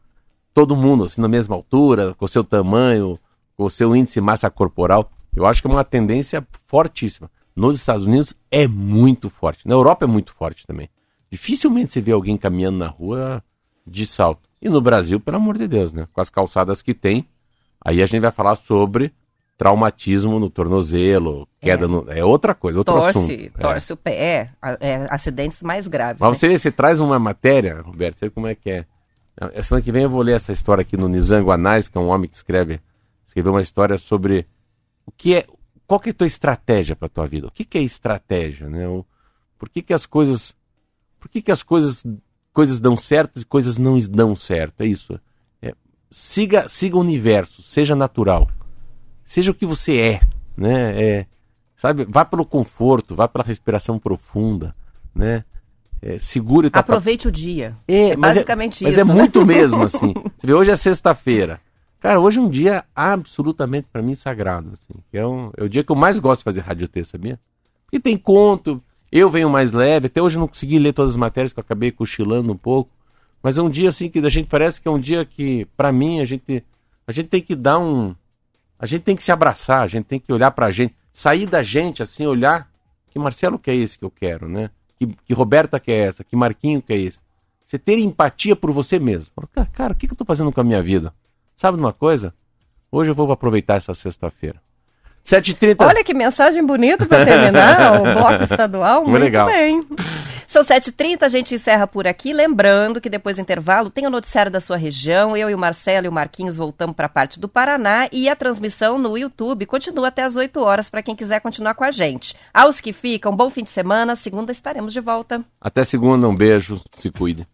Speaker 2: todo mundo, assim, na mesma altura, com o seu tamanho, com o seu índice de massa corporal. Eu acho que é uma tendência fortíssima. Nos Estados Unidos é muito forte. Na Europa é muito forte também. Dificilmente você vê alguém caminhando na rua de salto. E no Brasil, pelo amor de Deus, né? Com as calçadas que tem, aí a gente vai falar sobre traumatismo no tornozelo, queda no. É outra coisa, outro assunto.
Speaker 1: Torce,
Speaker 2: É.
Speaker 1: torce o pé, a- é, acidentes mais graves.
Speaker 2: Mas
Speaker 1: né?
Speaker 2: você, você traz uma matéria, Roberto, você vê como é que é. A semana que vem eu vou ler essa história aqui no Nizango Anais, que é um homem que escreve, escreveu uma história sobre o que é, qual que é a tua estratégia para tua vida? O que, que é estratégia, né? O, por que, que as coisas, por que, que as coisas, coisas dão certo e coisas não dão certo? É isso. É, siga, siga o universo, seja natural, seja o que você é, né? É, sabe? Vá pelo conforto, vá pela respiração profunda, né? É, segure tua
Speaker 1: Aproveite o dia.
Speaker 2: é, mas
Speaker 1: basicamente
Speaker 2: é, mas
Speaker 1: isso,
Speaker 2: é
Speaker 1: né?
Speaker 2: muito mesmo, assim. Você vê, hoje é sexta-feira. Cara, hoje é um dia absolutamente, pra mim, sagrado. Assim, é, um, é o dia que eu mais gosto de fazer rádio T, sabia? E tem conto, eu venho mais leve. Até hoje eu não consegui ler todas as matérias, que eu acabei cochilando um pouco. Mas é um dia, assim, que a gente parece que é um dia que, pra mim, a gente, a gente tem que dar um... A gente tem que se abraçar, a gente tem que olhar pra gente. Sair da gente, assim, olhar... Que Marcelo que é esse que eu quero, né? Que, que Roberta que é essa, que Marquinho que é esse. Você ter empatia por você mesmo. Cara, o que, que eu tô fazendo com a minha vida? Sabe de uma coisa? Hoje eu vou aproveitar essa sexta-feira. 7h30.
Speaker 1: Olha que mensagem bonita para terminar o bloco estadual. Muito
Speaker 2: legal.
Speaker 1: bem. São 7h30, a gente encerra por aqui. Lembrando que depois do intervalo tem o noticiário da sua região. Eu e o Marcelo e o Marquinhos voltamos para a parte do Paraná e a transmissão no YouTube continua até às 8 horas para quem quiser continuar com a gente. Aos que ficam, bom fim de semana. Segunda estaremos de volta.
Speaker 2: Até segunda, um beijo, se cuide.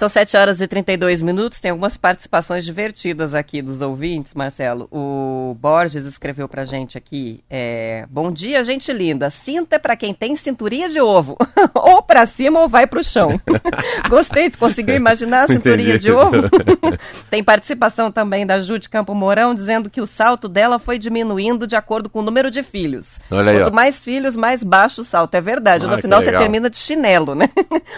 Speaker 1: São 7 horas e 32 minutos. Tem algumas participações divertidas aqui dos ouvintes, Marcelo. O Borges escreveu pra gente aqui: é, Bom dia, gente linda. Cinta é pra quem tem cinturinha de ovo. ou pra cima ou vai pro chão. Gostei, conseguiu imaginar a cinturinha de ovo? tem participação também da Ju de Campo Mourão dizendo que o salto dela foi diminuindo de acordo com o número de filhos.
Speaker 2: Olha aí,
Speaker 1: Quanto
Speaker 2: ó.
Speaker 1: mais filhos, mais baixo o salto. É verdade.
Speaker 2: Ah,
Speaker 1: no final você termina de chinelo, né?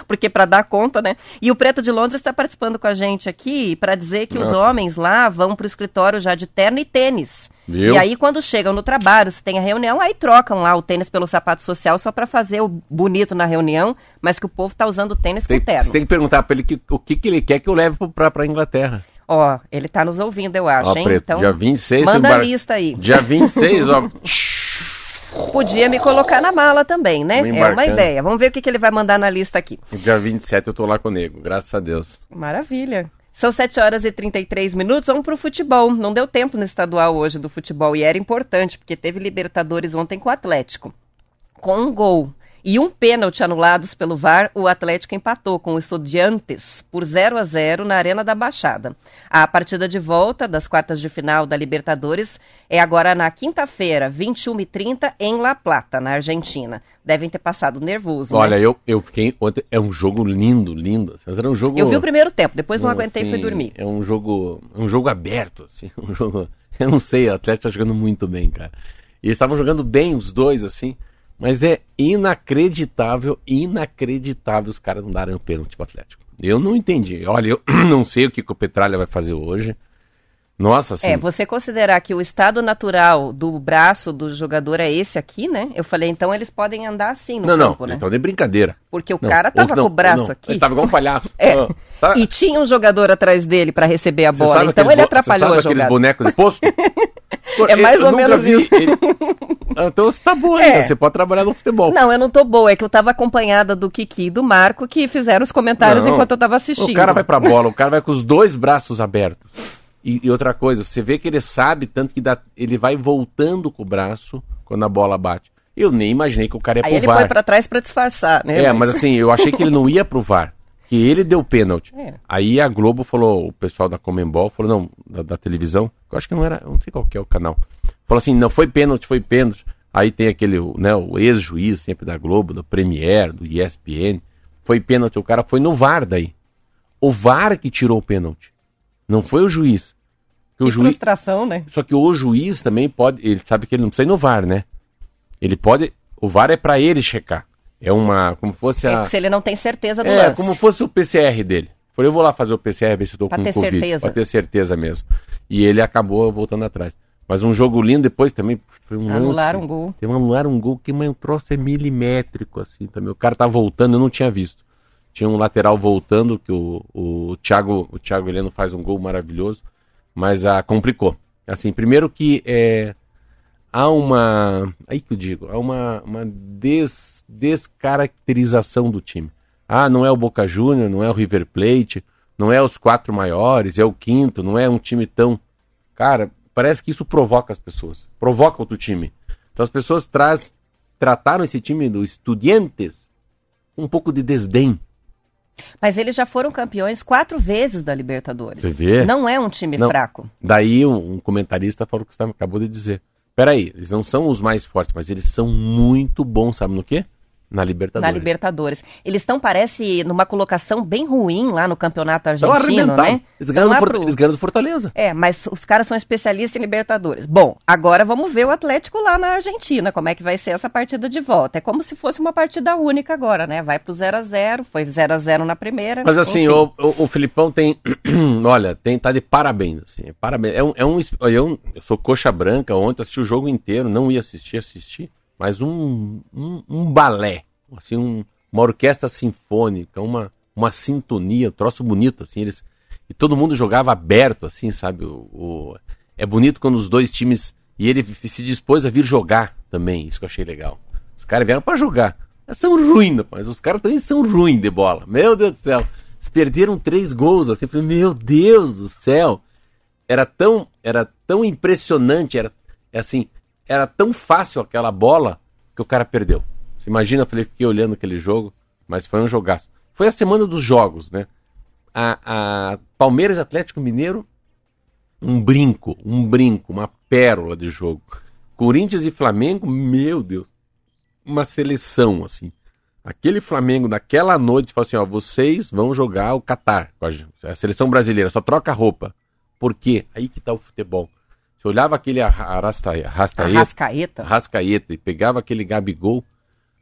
Speaker 1: Porque para dar conta, né? E o Preto de Londres está participando com a gente aqui para dizer que os
Speaker 2: Ah.
Speaker 1: homens lá vão pro escritório já de terno e tênis.
Speaker 2: Viu?
Speaker 1: E aí, quando chegam no trabalho, se tem a reunião, aí trocam lá o tênis pelo sapato social só para fazer o bonito na reunião, mas que o povo tá usando o tênis
Speaker 2: Tem,
Speaker 1: com terno.
Speaker 2: você tem que perguntar pra ele que- o que, que ele quer que eu leve pra, pra Inglaterra.
Speaker 1: Ó, ele tá nos ouvindo, eu acho,
Speaker 2: Ó,
Speaker 1: hein?
Speaker 2: Preto,
Speaker 1: Então,
Speaker 2: dia 26 tem
Speaker 1: manda a
Speaker 2: bar-
Speaker 1: lista aí.
Speaker 2: Dia 26, ó.
Speaker 1: Podia me colocar na mala também, né? É uma ideia. Vamos ver o que, que ele vai mandar na lista aqui.
Speaker 2: Dia 27 eu tô lá com o nego, graças a Deus.
Speaker 1: Maravilha. São 7 horas e 33 minutos. Vamos para o futebol. Não deu tempo no estadual hoje do futebol e era importante, porque teve Libertadores ontem com o Atlético. Com um gol e um pênalti anulados pelo VAR, o Atlético empatou com o Estudiantes por 0 a 0 na Arena da Baixada. A partida de volta das quartas de final da Libertadores é agora na quinta-feira, 21h30, em La Plata, na Argentina. Devem ter passado nervoso,
Speaker 2: Olha,
Speaker 1: né?
Speaker 2: eu, eu fiquei ontem. É um jogo lindo, lindo. assim, Mas era um jogo.
Speaker 1: Eu vi o primeiro tempo, depois não aguentei e fui
Speaker 2: assim,
Speaker 1: dormir.
Speaker 2: É um jogo. É um jogo aberto, assim. Um jogo. Eu não sei, o Atlético tá jogando muito bem, cara. E eles estavam jogando bem, os dois, assim. Mas é inacreditável, inacreditável os caras não darem o pênalti pro Atlético. Eu não entendi. Olha, eu não sei o que, que o Petralha vai fazer hoje. Nossa, assim.
Speaker 1: É, você considerar que o estado natural do braço do jogador é esse aqui, né? Eu falei, então eles podem andar assim no
Speaker 2: não, não,
Speaker 1: campo,
Speaker 2: eles
Speaker 1: né?
Speaker 2: estão de brincadeira.
Speaker 1: Porque o
Speaker 2: Não,
Speaker 1: cara tava
Speaker 2: não,
Speaker 1: com o braço
Speaker 2: não,
Speaker 1: aqui
Speaker 2: Ele tava igual um palhaço.
Speaker 1: É.
Speaker 2: Ah, tá-
Speaker 1: e tinha um jogador atrás dele para receber a bola. Então
Speaker 2: aqueles
Speaker 1: ele
Speaker 2: bo-
Speaker 1: atrapalhou
Speaker 2: você sabe
Speaker 1: a
Speaker 2: aqueles
Speaker 1: jogada.
Speaker 2: bonecos de posto?
Speaker 1: É mais
Speaker 2: eu
Speaker 1: ou menos
Speaker 2: vi
Speaker 1: isso.
Speaker 2: ele- Ah, Então você tá bom
Speaker 1: É.
Speaker 2: ainda, você pode trabalhar no futebol.
Speaker 1: Não, eu não tô boa, é que eu tava acompanhada do Kiki e do Marco que fizeram os comentários
Speaker 2: Não.
Speaker 1: enquanto eu tava assistindo.
Speaker 2: O cara vai pra bola, o cara vai com os dois braços abertos. E, e outra coisa, você vê que ele sabe tanto que dá- ele vai voltando com o braço quando a bola bate. Eu nem imaginei que o cara ia
Speaker 1: Aí
Speaker 2: pro
Speaker 1: ele
Speaker 2: VAR.
Speaker 1: foi pra trás pra disfarçar, né?
Speaker 2: É, mas assim, eu achei que ele não ia pro VAR. Que ele deu pênalti.
Speaker 1: É.
Speaker 2: Aí a Globo falou, o pessoal da Comembol falou, não, da, da televisão, eu acho que não era, não sei qual que é o canal. Falou assim, não, foi pênalti, foi pênalti. Aí tem aquele, né, o ex-juiz sempre da Globo, do Premier, do ESPN. Foi pênalti, o cara foi no VAR daí. O VAR que tirou o pênalti. Não foi o juiz. Que
Speaker 1: Que
Speaker 2: o juiz,
Speaker 1: frustração, né?
Speaker 2: só que o juiz também pode, ele sabe que ele não precisa ir no VAR, né? Ele pode, o VAR é pra ele checar. É uma, como fosse
Speaker 1: É
Speaker 2: a
Speaker 1: que se ele não tem certeza do
Speaker 2: é,
Speaker 1: lance.
Speaker 2: como fosse o PCR dele. Falei, eu vou lá fazer o PCR, ver se
Speaker 1: Pra
Speaker 2: com
Speaker 1: ter
Speaker 2: Covid.
Speaker 1: certeza.
Speaker 2: Pra ter certeza mesmo. E ele acabou voltando atrás. Mas um jogo lindo depois também foi um
Speaker 1: Anularam
Speaker 2: lance.
Speaker 1: um gol.
Speaker 2: Tem um anular um gol que mas, o troço é milimétrico, assim, também. O cara tá voltando, eu não tinha visto. Tinha um lateral voltando, que o, o, Thiago, o Thiago Heleno faz um gol maravilhoso, mas ah, complicou. Assim, primeiro que é, há uma. Aí que eu digo, há uma, uma des, descaracterização do time. Ah, não é o Boca Júnior, não é o River Plate, não é os quatro maiores, é o quinto, não é um time tão. Cara, parece que isso provoca as pessoas, provoca outro time. Então as pessoas traz, trataram esse time do Estudiantes com um pouco de desdém.
Speaker 1: Mas eles já foram campeões quatro vezes da Libertadores.
Speaker 2: Você vê?
Speaker 1: Não é um time
Speaker 2: Não.
Speaker 1: fraco.
Speaker 2: Daí um, um comentarista falou o que você acabou de dizer. Peraí, eles não são os mais fortes, mas eles são muito bons, sabe no quê? Na Libertadores.
Speaker 1: Na Libertadores. Eles estão, parece, numa colocação bem ruim lá no campeonato argentino, né?
Speaker 2: Eles
Speaker 1: Estão
Speaker 2: do
Speaker 1: lá
Speaker 2: Forta-
Speaker 1: pro-
Speaker 2: eles ganharam do Fortaleza.
Speaker 1: É, mas os caras são especialistas em Libertadores. Bom, agora vamos ver o Atlético lá na Argentina, como é que vai ser essa partida de volta. É como se fosse uma partida única agora, né? Vai pro 0 a 0 foi 0 a 0 na primeira.
Speaker 2: Mas assim, o, o, o Filipão tem. olha, tem, tá de parabéns. Assim, parabéns. É um, é um, eu, eu sou coxa branca, ontem assisti o jogo inteiro, não ia assistir, assisti, mas um, um, um balé, assim, um- uma orquestra sinfônica, uma, uma sintonia, um troço bonito, assim, eles. E todo mundo jogava aberto, assim, sabe? O, o- é bonito quando os dois times. E ele se dispôs a vir jogar também, isso que eu achei legal. Os caras vieram pra jogar. Eles São ruins, mas os caras também são ruins de bola. Meu Deus do céu. Eles perderam três gols, assim. Meu Deus do céu. Era tão, era tão impressionante, era é assim, era tão fácil aquela bola que o cara perdeu. Você imagina, eu falei, fiquei olhando aquele jogo, mas foi um jogaço. Foi a semana dos jogos, né? a, a Palmeiras Atlético Mineiro, um brinco, um brinco, uma pérola de jogo. Corinthians e Flamengo, meu Deus, uma seleção, assim. Aquele Flamengo naquela noite falou assim: ó, vocês vão jogar o Catar, com a, seleção brasileira, só troca roupa. Por quê? Aí que tá o futebol. Você olhava aquele Arra- Arrasta- Arrascaeta,
Speaker 1: Arrascaeta.
Speaker 2: Arrascaeta e pegava aquele Gabigol,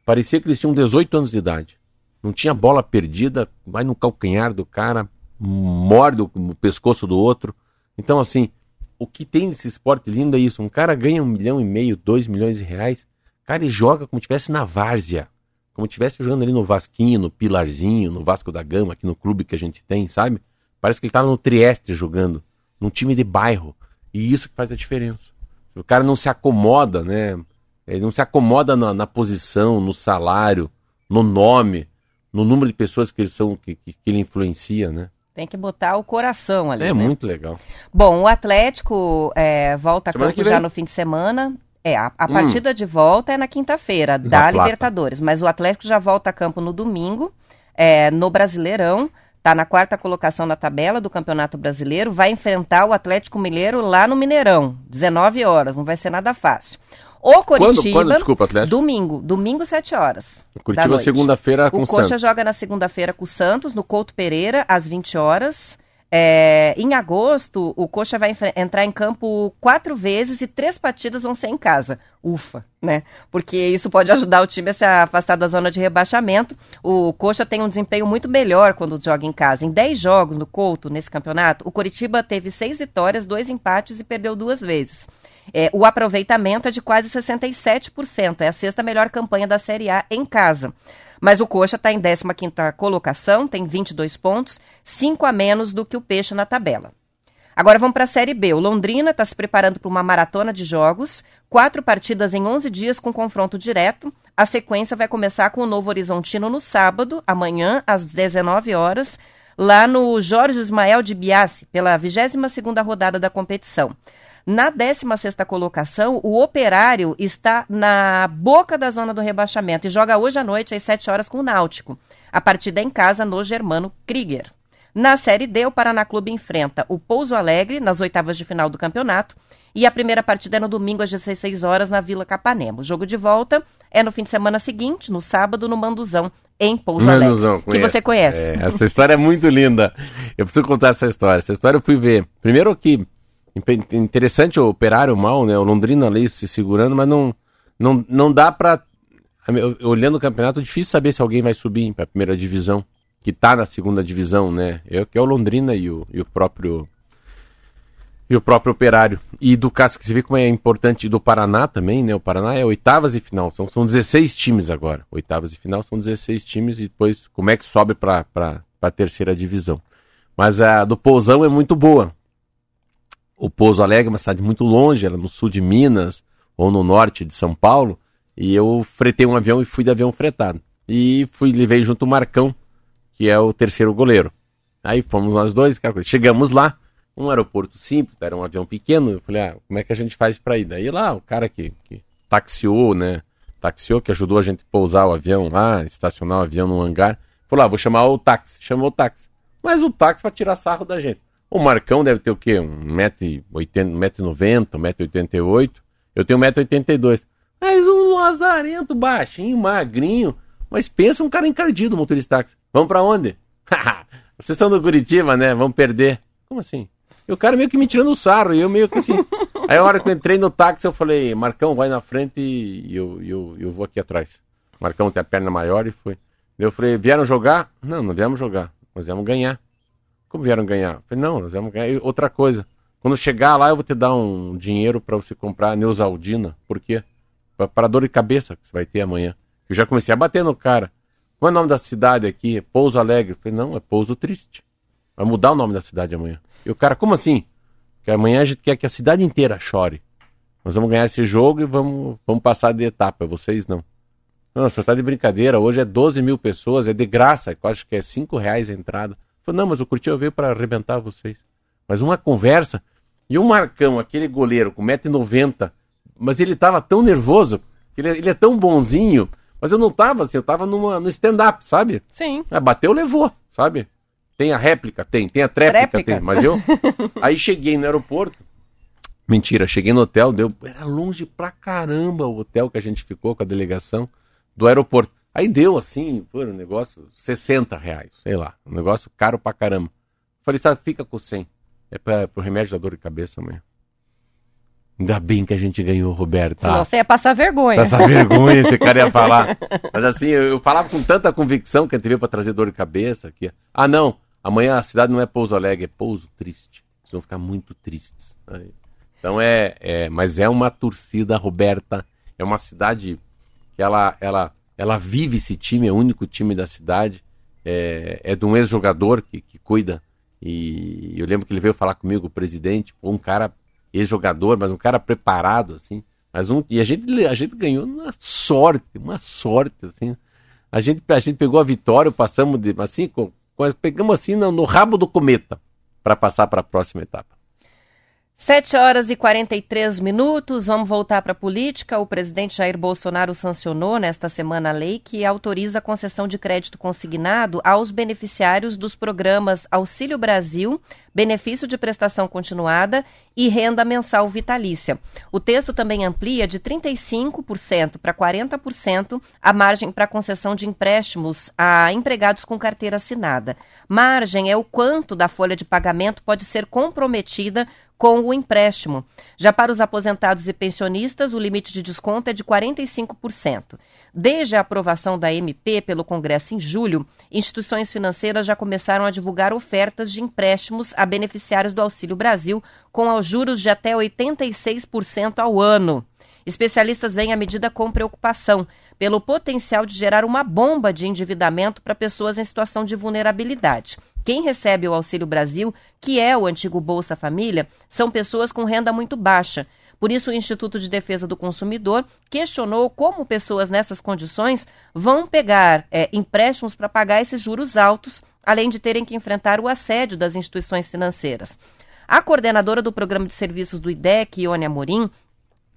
Speaker 2: parecia que eles tinham 18 anos de idade. Não tinha bola perdida, vai no calcanhar do cara, morde o o pescoço do outro. Então, assim, o que tem nesse esporte lindo é isso. Um cara ganha um milhão e meio, dois milhões de reais, cara, ele joga como estivesse na várzea. Como estivesse jogando ali no Vasquinho, no Pilarzinho, no Vasco da Gama, aqui no clube que a gente tem, sabe? Parece que ele tá no Trieste jogando, num time de bairro. E isso que faz a diferença. O cara não se acomoda, né? Ele não se acomoda na, na posição, no salário, no nome, no número de pessoas que, eles são, que, que, ele influencia, né?
Speaker 1: Tem que botar o coração ali.
Speaker 2: É
Speaker 1: né?
Speaker 2: muito legal.
Speaker 1: Bom, o Atlético é, volta a campo já no fim de semana. É, a, a
Speaker 2: Hum.
Speaker 1: partida de volta é na quinta-feira, da
Speaker 2: Plata.
Speaker 1: Libertadores. Mas o Atlético já volta a campo no domingo, é, no Brasileirão. Tá na quarta colocação na tabela do Campeonato Brasileiro. Vai enfrentar o Atlético Mineiro lá no Mineirão. 19 horas, não vai ser nada fácil. O Coritiba.
Speaker 2: Quando, quando, desculpa, Atlético?
Speaker 1: Domingo, domingo, 7 horas. da
Speaker 2: Curitiba segunda-feira com
Speaker 1: O
Speaker 2: o
Speaker 1: Coxa
Speaker 2: Santos.
Speaker 1: joga na segunda-feira com o Santos, no Couto Pereira, às 20 horas. É, em agosto, o Coxa vai entrar em campo quatro vezes e três partidas vão ser em casa. Ufa, né? Porque isso pode ajudar o time a se afastar da zona de rebaixamento. O Coxa tem um desempenho muito melhor quando joga em casa. Em 10 jogos no Couto, nesse campeonato, o Coritiba teve seis vitórias, dois empates e perdeu duas vezes. É, o aproveitamento é de quase 67%. É a sexta melhor campanha da Série A em casa. Mas o Coxa está em 15ª colocação, tem 22 pontos, 5 a menos do que o Peixe na tabela. Agora vamos para a Série B. O Londrina está se preparando para uma maratona de jogos, quatro partidas em 11 dias com confronto direto. A sequência vai começar com o Novo Horizontino no sábado, amanhã, às 19 horas, lá no Jorge Ismael de Biassi, pela 22ª rodada da competição. Na 16ª colocação, o Operário está na boca da zona do rebaixamento e joga hoje à noite às 7 horas com o Náutico. A partida é em casa no Germano Krieger. Na Série D, o Paraná Clube enfrenta o Pouso Alegre nas oitavas de final do campeonato e a primeira partida é no domingo às 16 horas na Vila Capanema. O jogo de volta é no fim de semana seguinte, no sábado, no Manduzão, em Pouso
Speaker 2: Manuzão,
Speaker 1: Alegre. Que você conhece.
Speaker 2: É, essa história é muito linda. Eu preciso contar essa história. Essa história eu fui ver. Primeiro que interessante o operário mal, né? O Londrina ali se segurando, mas não, não, não dá pra. Olhando o campeonato, é difícil saber se alguém vai subir para a primeira divisão, que tá na segunda divisão, né? É, que é o Londrina e o, e o próprio. E o próprio operário. E do caso que você vê como é importante do Paraná também, né? O Paraná é oitavas e final. São, são 16 times agora. Oitavas e final são 16 times e depois como é que sobe para a terceira divisão. Mas a do Pousão é muito boa. O Pouso Alegre é uma cidade muito longe, era no sul de Minas ou no norte de São Paulo. E eu fretei um avião e fui de avião fretado. E fui, levei junto o Marcão, que é o terceiro goleiro. Aí fomos nós dois, cara, chegamos lá, um aeroporto simples, era um avião pequeno. Eu falei, ah, como é que a gente faz para ir? Daí lá, o cara que, que taxiou, né? Taxiou, que ajudou a gente a pousar o avião lá, estacionar o avião no hangar. Falou, ah, vou chamar o táxi. Chamou o táxi. Mas o táxi vai tirar sarro da gente. O Marcão deve ter o quê? 1,90m, 1,90m, 1,88m. Eu tenho 1,82m. Mas um lazarento, baixinho, magrinho. Mas pensa um cara encardido, motorista táxi. Vamos pra onde? Vocês são do Curitiba, né? Vamos perder. Como assim? E o cara meio que me tirando o sarro, e eu meio que assim. Aí a hora que eu entrei no táxi, eu falei, Marcão, vai na frente e eu, eu, eu vou aqui atrás. Marcão tem a perna maior e foi. Eu falei, vieram jogar? Não, não viemos jogar. Nós viemos ganhar. Como vieram ganhar? Eu falei, não, nós vamos ganhar. E outra coisa, quando chegar lá, eu vou te dar um dinheiro para você comprar Neusaldina. Por quê? Para dor de cabeça que você vai ter amanhã. Eu já comecei a bater no cara. Qual é o nome da cidade aqui? Pouso Alegre. Eu falei, não, é Pouso Triste. Vai mudar o nome da cidade amanhã. E o cara, como assim? Porque amanhã a gente quer que a cidade inteira chore. Nós vamos ganhar esse jogo e vamos, vamos passar de etapa. Vocês não. Não, você tá de brincadeira. Hoje é 12 mil pessoas, é de graça. Eu acho que é 5 reais a entrada. Falei, não, mas o Curitiba veio para arrebentar vocês. Mas uma conversa. E o Marcão, aquele goleiro com 1,90m, mas ele tava tão nervoso, ele, ele é tão bonzinho, mas eu não tava assim, eu tava numa, no stand-up, sabe?
Speaker 1: Sim.
Speaker 2: Ah, bateu, levou, sabe? Tem a réplica? Tem. Tem a tréplica?
Speaker 1: Tréplica?
Speaker 2: Tem. Mas eu. Aí cheguei no aeroporto. Mentira, cheguei no hotel, deu. Era longe pra caramba o hotel que a gente ficou com a delegação do aeroporto. Aí deu assim, pô, um negócio, 60 reais, sei lá. Um negócio caro pra caramba. Falei, sabe, fica com 100. É pra, pro remédio da dor de cabeça amanhã. Ainda bem que a gente ganhou, Roberta.
Speaker 1: Senão você ia passar vergonha.
Speaker 2: Essa vergonha esse cara ia falar. Mas assim, eu, eu falava com tanta convicção que a gente veio pra trazer dor de cabeça. Que... Ah, não, amanhã a cidade não é Pouso Alegre, é Pouso Triste. Vocês vão ficar muito tristes. Aí. Então é, é, mas é uma torcida, Roberta. É uma cidade que ela, ela, ela vive esse time, é o único time da cidade. É, é de um ex-jogador que, que cuida. E eu lembro que ele veio falar comigo, o presidente, um cara ex-jogador, mas um cara preparado, assim. Mas um, e a gente, a gente ganhou uma sorte, uma sorte, assim. A gente, a gente pegou a vitória, passamos de, assim, com, com- pegamos assim no, no rabo do cometa para passar para a próxima etapa.
Speaker 1: 7 horas e 43 minutos. Vamos voltar para a política. O presidente Jair Bolsonaro sancionou nesta semana a lei que autoriza a concessão de crédito consignado aos beneficiários dos programas Auxílio Brasil, Benefício de Prestação Continuada e Renda Mensal Vitalícia. O texto também amplia de 35% para 40% a margem para concessão de empréstimos a empregados com carteira assinada. Margem é o quanto da folha de pagamento pode ser comprometida com o empréstimo. Já para os aposentados e pensionistas, o limite de desconto é de 45%. Desde a aprovação da MP pelo Congresso em julho, instituições financeiras já começaram a divulgar ofertas de empréstimos a beneficiários do Auxílio Brasil com juros de até 86% ao ano. Especialistas veem a medida com preocupação pelo potencial de gerar uma bomba de endividamento para pessoas em situação de vulnerabilidade. Quem recebe o Auxílio Brasil, que é o antigo Bolsa Família, são pessoas com renda muito baixa. Por isso, o Instituto de Defesa do Consumidor questionou como pessoas nessas condições vão pegar é, empréstimos para pagar esses juros altos, além de terem que enfrentar o assédio das instituições financeiras. A coordenadora do programa de serviços do IDEC, Ione Amorim,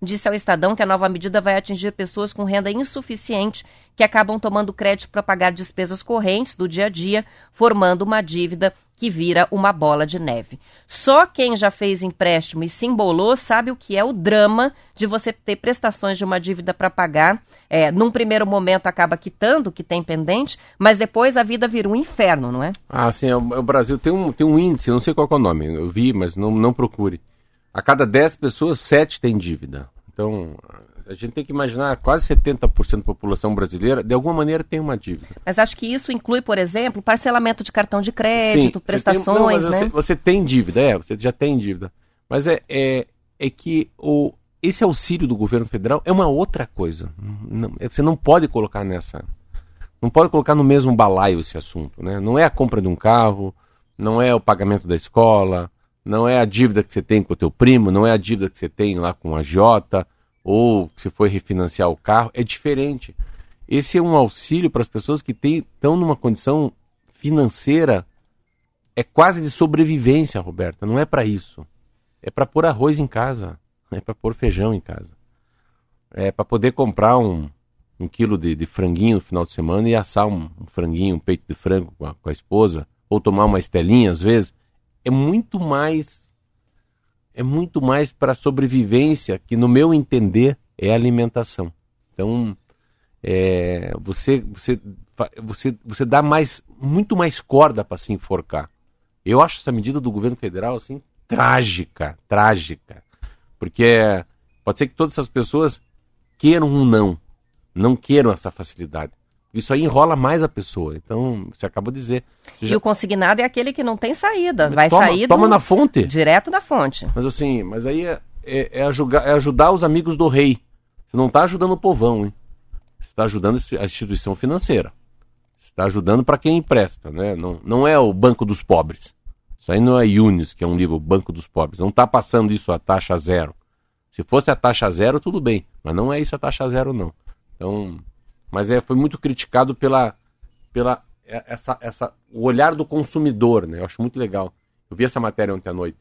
Speaker 1: disse ao Estadão que a nova medida vai atingir pessoas com renda insuficiente que acabam tomando crédito para pagar despesas correntes do dia a dia, formando uma dívida que vira uma bola de neve. Só quem já fez empréstimo e se embolou sabe o que é o drama de você ter prestações de uma dívida para pagar. É, num primeiro momento acaba quitando o que tem pendente, mas depois a vida vira um inferno, não é?
Speaker 2: Ah, sim, é o, é o Brasil tem um, tem um índice, não sei qual é o nome, eu vi, mas não, não procure. A cada 10 pessoas, 7 têm dívida. Então, a gente tem que imaginar, quase 70% da população brasileira, de alguma maneira, tem uma dívida.
Speaker 1: Mas acho que isso inclui, por exemplo, parcelamento de cartão de crédito,
Speaker 2: você tem-
Speaker 1: prestações,
Speaker 2: não,
Speaker 1: né?
Speaker 2: Você, você tem dívida, é, você já tem dívida. Mas é, é, é que o, esse auxílio do governo federal é uma outra coisa. Não- é- você não pode colocar nessa. Não pode colocar no mesmo balaio esse assunto. Né? Não é a compra de um carro, não é o pagamento da escola, não é a dívida que você tem com o teu primo, não é a dívida que você tem lá com a Jota, ou que você foi refinanciar o carro. É diferente. Esse é um auxílio para as pessoas que estão numa condição financeira é quase de sobrevivência, Roberta. Não é para isso. É para pôr arroz em casa. É para pôr feijão em casa. É para poder comprar um, um quilo de, de franguinho no final de semana e assar um, um franguinho, um peito de frango com a, com a esposa. Ou tomar uma estelinha, às vezes. É muito mais. É muito mais para sobrevivência, que no meu entender é alimentação. Então, é, você, você, você, você dá mais, muito mais corda para se enforcar. Eu acho essa medida do governo federal assim trágica, trágica, porque pode ser que todas essas pessoas queiram um não, não queiram essa facilidade. Isso aí enrola mais a pessoa. Então, você acabou de dizer.
Speaker 1: E
Speaker 2: já-
Speaker 1: o consignado é aquele que não tem saída, vai
Speaker 2: toma,
Speaker 1: sair
Speaker 2: toma
Speaker 1: do-
Speaker 2: na fonte.
Speaker 1: direto da fonte.
Speaker 2: Mas assim, mas aí é, é, é ajugar, é ajudar os amigos do rei. Você não está ajudando o povão, hein? Você está ajudando a instituição financeira. Você está ajudando para quem empresta, né? Não, não é o Banco dos Pobres. Isso aí não é Yunis, que é um livro Banco dos Pobres. Não está passando isso a taxa zero. Se fosse a taxa zero, tudo bem. Mas não é isso a taxa zero, não. Então, mas é, foi muito criticado pela, pela é, essa, essa, o olhar do consumidor, né? Eu acho muito legal. Eu vi essa matéria ontem à noite.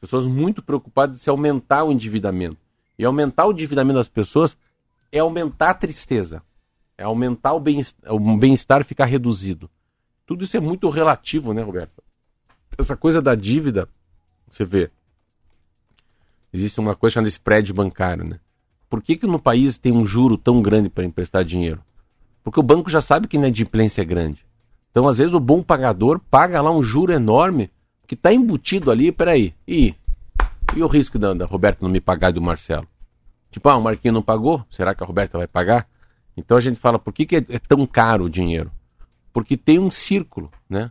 Speaker 2: Pessoas muito preocupadas de se aumentar o endividamento. E aumentar o endividamento das pessoas é aumentar a tristeza. É aumentar o bem-estar, o bem-estar ficar reduzido. Tudo isso é muito relativo, né, Roberto? essa coisa da dívida, você vê, existe uma coisa chamada spread bancário, né? Por que, que no país tem um juro tão grande para emprestar dinheiro? Porque o banco já sabe que inadimplência é grande. Então, às vezes, o bom pagador paga lá um juro enorme que está embutido ali, peraí, e, e o risco da, da Roberta não me pagar e do Marcelo? Tipo, ah, o Marquinhos não pagou, será que a Roberta vai pagar? Então a gente fala, por que, que é, é tão caro o dinheiro? Porque tem um círculo, né?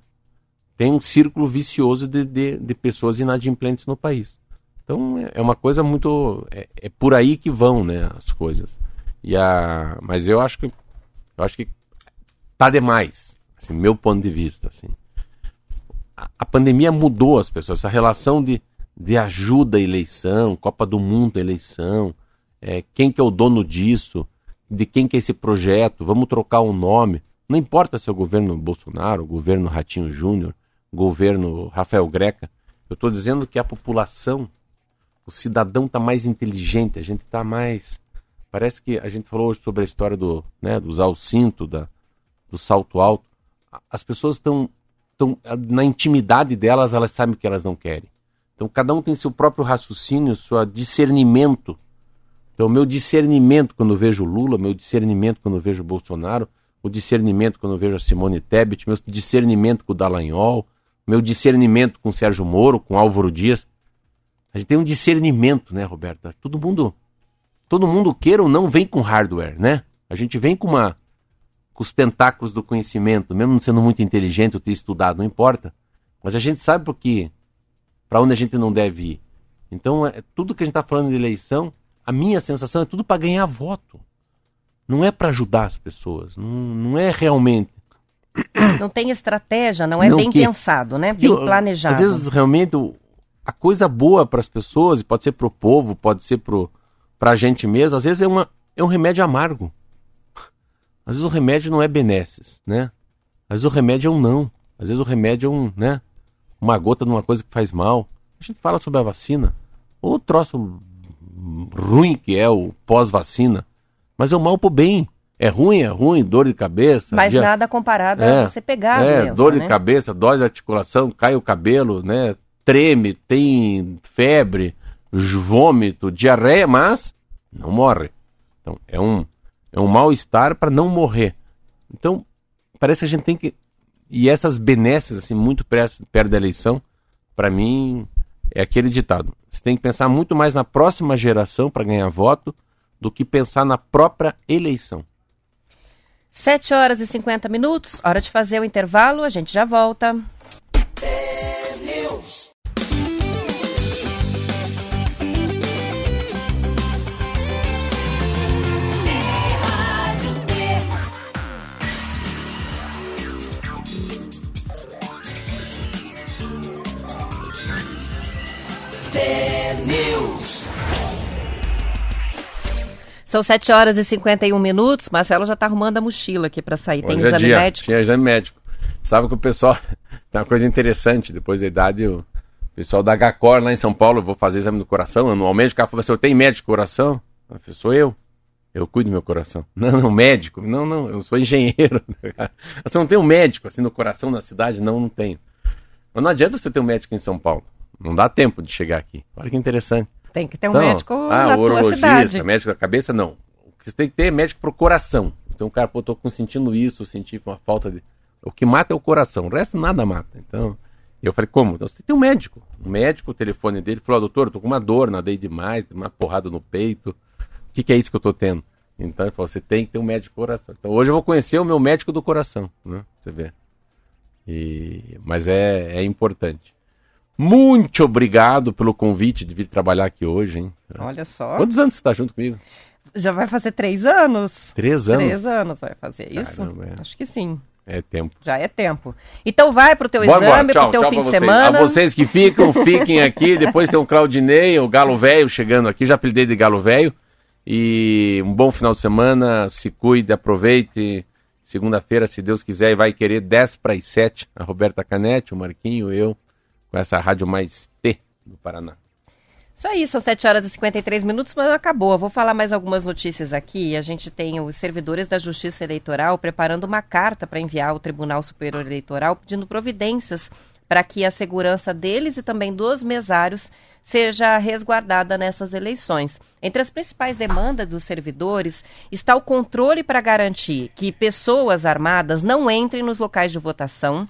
Speaker 2: Tem um círculo vicioso de, de, de pessoas inadimplentes no país. Então é- é uma coisa muito. É, é por aí que vão, né, as coisas. E a, mas eu acho que eu acho que tá demais, assim, meu ponto de vista, assim. A, a pandemia mudou as pessoas, essa relação de, de ajuda eleição, Copa do Mundo eleição, é, quem que é o dono disso, de quem que é esse projeto, vamos trocar um nome. Não importa se é o governo Bolsonaro, o governo Ratinho Júnior, o governo Rafael Greca. Eu estou dizendo que a população, o cidadão está mais inteligente, a gente está mais. Parece que a gente falou hoje sobre a história do, né, do usar o cinto, da, do salto alto. As pessoas estão, estão na intimidade delas, elas sabem o que elas não querem. Então cada um tem seu próprio raciocínio, seu discernimento. Então, meu discernimento quando vejo Lula, meu discernimento quando vejo Bolsonaro, o discernimento quando vejo a Simone Tebet, meu discernimento com o Dallagnol, meu discernimento com o Sérgio Moro, com o Álvaro Dias. A gente tem um discernimento, né, Roberta? Todo mundo, todo mundo queira ou não vem com hardware, né? A gente vem com uma com os tentáculos do conhecimento, mesmo não sendo muito inteligente ou ter estudado, não importa. Mas a gente sabe porque para onde a gente não deve ir. Então, é, tudo que a gente está falando de eleição, a minha sensação é tudo para ganhar voto. Não é para ajudar as pessoas. Não, não é realmente.
Speaker 1: Não tem estratégia, não é
Speaker 2: Não,
Speaker 1: bem
Speaker 2: que-
Speaker 1: pensado, né? Bem
Speaker 2: Eu-
Speaker 1: planejado.
Speaker 2: Às vezes, realmente, a coisa boa para as pessoas, e pode ser para o povo, pode ser para a gente mesmo, às vezes é, uma, é um remédio amargo. Às vezes o remédio não é benesses, né? Às vezes o remédio é um não. Às vezes o remédio é um, né? Uma gota de uma coisa que faz mal. A gente fala sobre a vacina. O troço ruim que é o pós-vacina. Mas é o mal pro bem. É ruim, é ruim, dor de cabeça.
Speaker 1: Mas
Speaker 2: dia-
Speaker 1: nada comparado
Speaker 2: É,
Speaker 1: a você pegar a
Speaker 2: é,
Speaker 1: doença,
Speaker 2: dor de
Speaker 1: né?
Speaker 2: cabeça, dói de articulação, cai o cabelo, né? Treme, tem febre, vômito, diarreia, mas não morre. Então, é um, é um mal-estar para não morrer. Então, parece que a gente tem que. E essas benesses, assim, muito perto, perto da eleição, para mim, é aquele ditado. Você tem que pensar muito mais na próxima geração para ganhar voto do que pensar na própria eleição.
Speaker 1: 7 horas e 50 minutos, hora de fazer o intervalo, a gente já volta. São 7 horas e 51 minutos, Marcelo já tá arrumando a mochila aqui para sair. Tem
Speaker 2: Hoje é
Speaker 1: exame
Speaker 2: dia,
Speaker 1: médico?
Speaker 2: Tinha exame médico. Sabe que o pessoal. Tem uma coisa interessante, depois da idade, o pessoal da HCOR lá em São Paulo, eu vou fazer exame do coração. Anualmente o cara falou assim: eu tenho médico de coração? Eu falei, sou eu. Eu cuido do meu coração. Não, não, médico. Não, não, eu sou engenheiro. Você não tem um médico assim no coração na cidade? Não, não tenho. Mas não adianta você ter um médico em São Paulo. Não dá tempo de chegar aqui. Olha que interessante.
Speaker 1: Tem que ter um
Speaker 2: Então,
Speaker 1: médico
Speaker 2: ah,
Speaker 1: na tua
Speaker 2: urologista,
Speaker 1: cidade.
Speaker 2: médico da cabeça, não. O que você tem que ter é médico pro coração. Então o cara, pô, tô sentindo isso, senti uma falta de. O que mata é o coração, o resto nada mata. Então, eu falei, como? Então você tem um médico. Um médico, o telefone dele falou, ó, doutor, eu tô com uma dor, nadei demais, uma porrada no peito. O que, que é isso que eu tô tendo? Então ele falou, você tem que ter um médico do coração. Então hoje eu vou conhecer o meu médico do coração, né? Você vê. E... Mas é, é importante. Muito obrigado pelo convite de vir trabalhar aqui hoje, hein?
Speaker 1: Olha só.
Speaker 2: Quantos anos você está junto comigo?
Speaker 1: Já vai fazer três anos?
Speaker 2: Três anos.
Speaker 1: Três anos vai fazer isso?
Speaker 2: Caramba, é.
Speaker 1: Acho que sim.
Speaker 2: É tempo.
Speaker 1: Já é tempo. Então vai pro teu
Speaker 2: Bora,
Speaker 1: exame.
Speaker 2: Tchau,
Speaker 1: pro teu
Speaker 2: tchau
Speaker 1: fim de
Speaker 2: vocês.
Speaker 1: semana.
Speaker 2: A vocês que ficam, fiquem aqui. Depois tem o Claudinei, o Galo Velho chegando aqui. Já apelidei de Galo Velho. E um bom final de semana. Se cuide, aproveite. Segunda-feira, se Deus quiser, vai querer 10 para as 7. A Roberta Canete, o Marquinho, eu, com essa rádio mais T do Paraná.
Speaker 1: Isso aí, são 7 horas e 53 minutos, mas acabou. Vou falar mais algumas notícias aqui. A gente tem os servidores da Justiça Eleitoral preparando uma carta para enviar ao Tribunal Superior Eleitoral pedindo providências para que a segurança deles e também dos mesários seja resguardada nessas eleições. Entre as principais demandas dos servidores está o controle para garantir que pessoas armadas não entrem nos locais de votação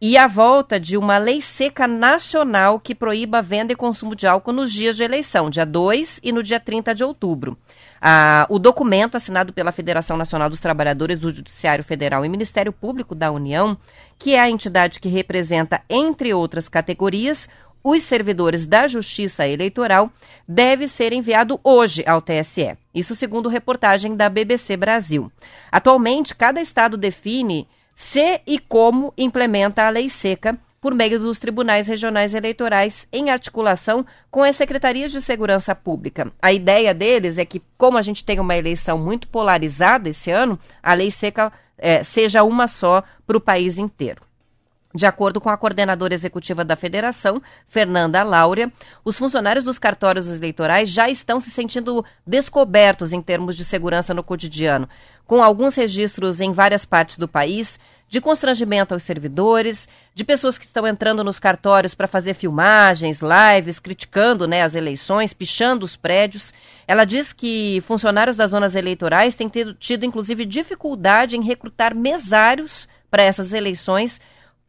Speaker 1: e a volta de uma lei seca nacional que proíba a venda e consumo de álcool nos dias de eleição, dia 2 e no dia 30 de outubro. Ah, o documento assinado pela Federação Nacional dos Trabalhadores do Judiciário Federal e Ministério Público da União, que é a entidade que representa, entre outras categorias, os servidores da Justiça Eleitoral, deve ser enviado hoje ao TSE. Isso segundo reportagem da BBC Brasil. Atualmente, cada estado define se e como implementa a lei seca por meio dos tribunais regionais eleitorais em articulação com as secretarias de segurança pública. A ideia deles é que, como a gente tem uma eleição muito polarizada esse ano, a lei seca é, seja uma só para o país inteiro. De acordo com a coordenadora executiva da federação, Fernanda Laura, os funcionários dos cartórios eleitorais já estão se sentindo descobertos em termos de segurança no cotidiano, com alguns registros em várias partes do país de constrangimento aos servidores, de pessoas que estão entrando nos cartórios para fazer filmagens, lives, criticando né, as eleições, pichando os prédios. Ela diz que funcionários das zonas eleitorais têm tido, tido inclusive, dificuldade em recrutar mesários para essas eleições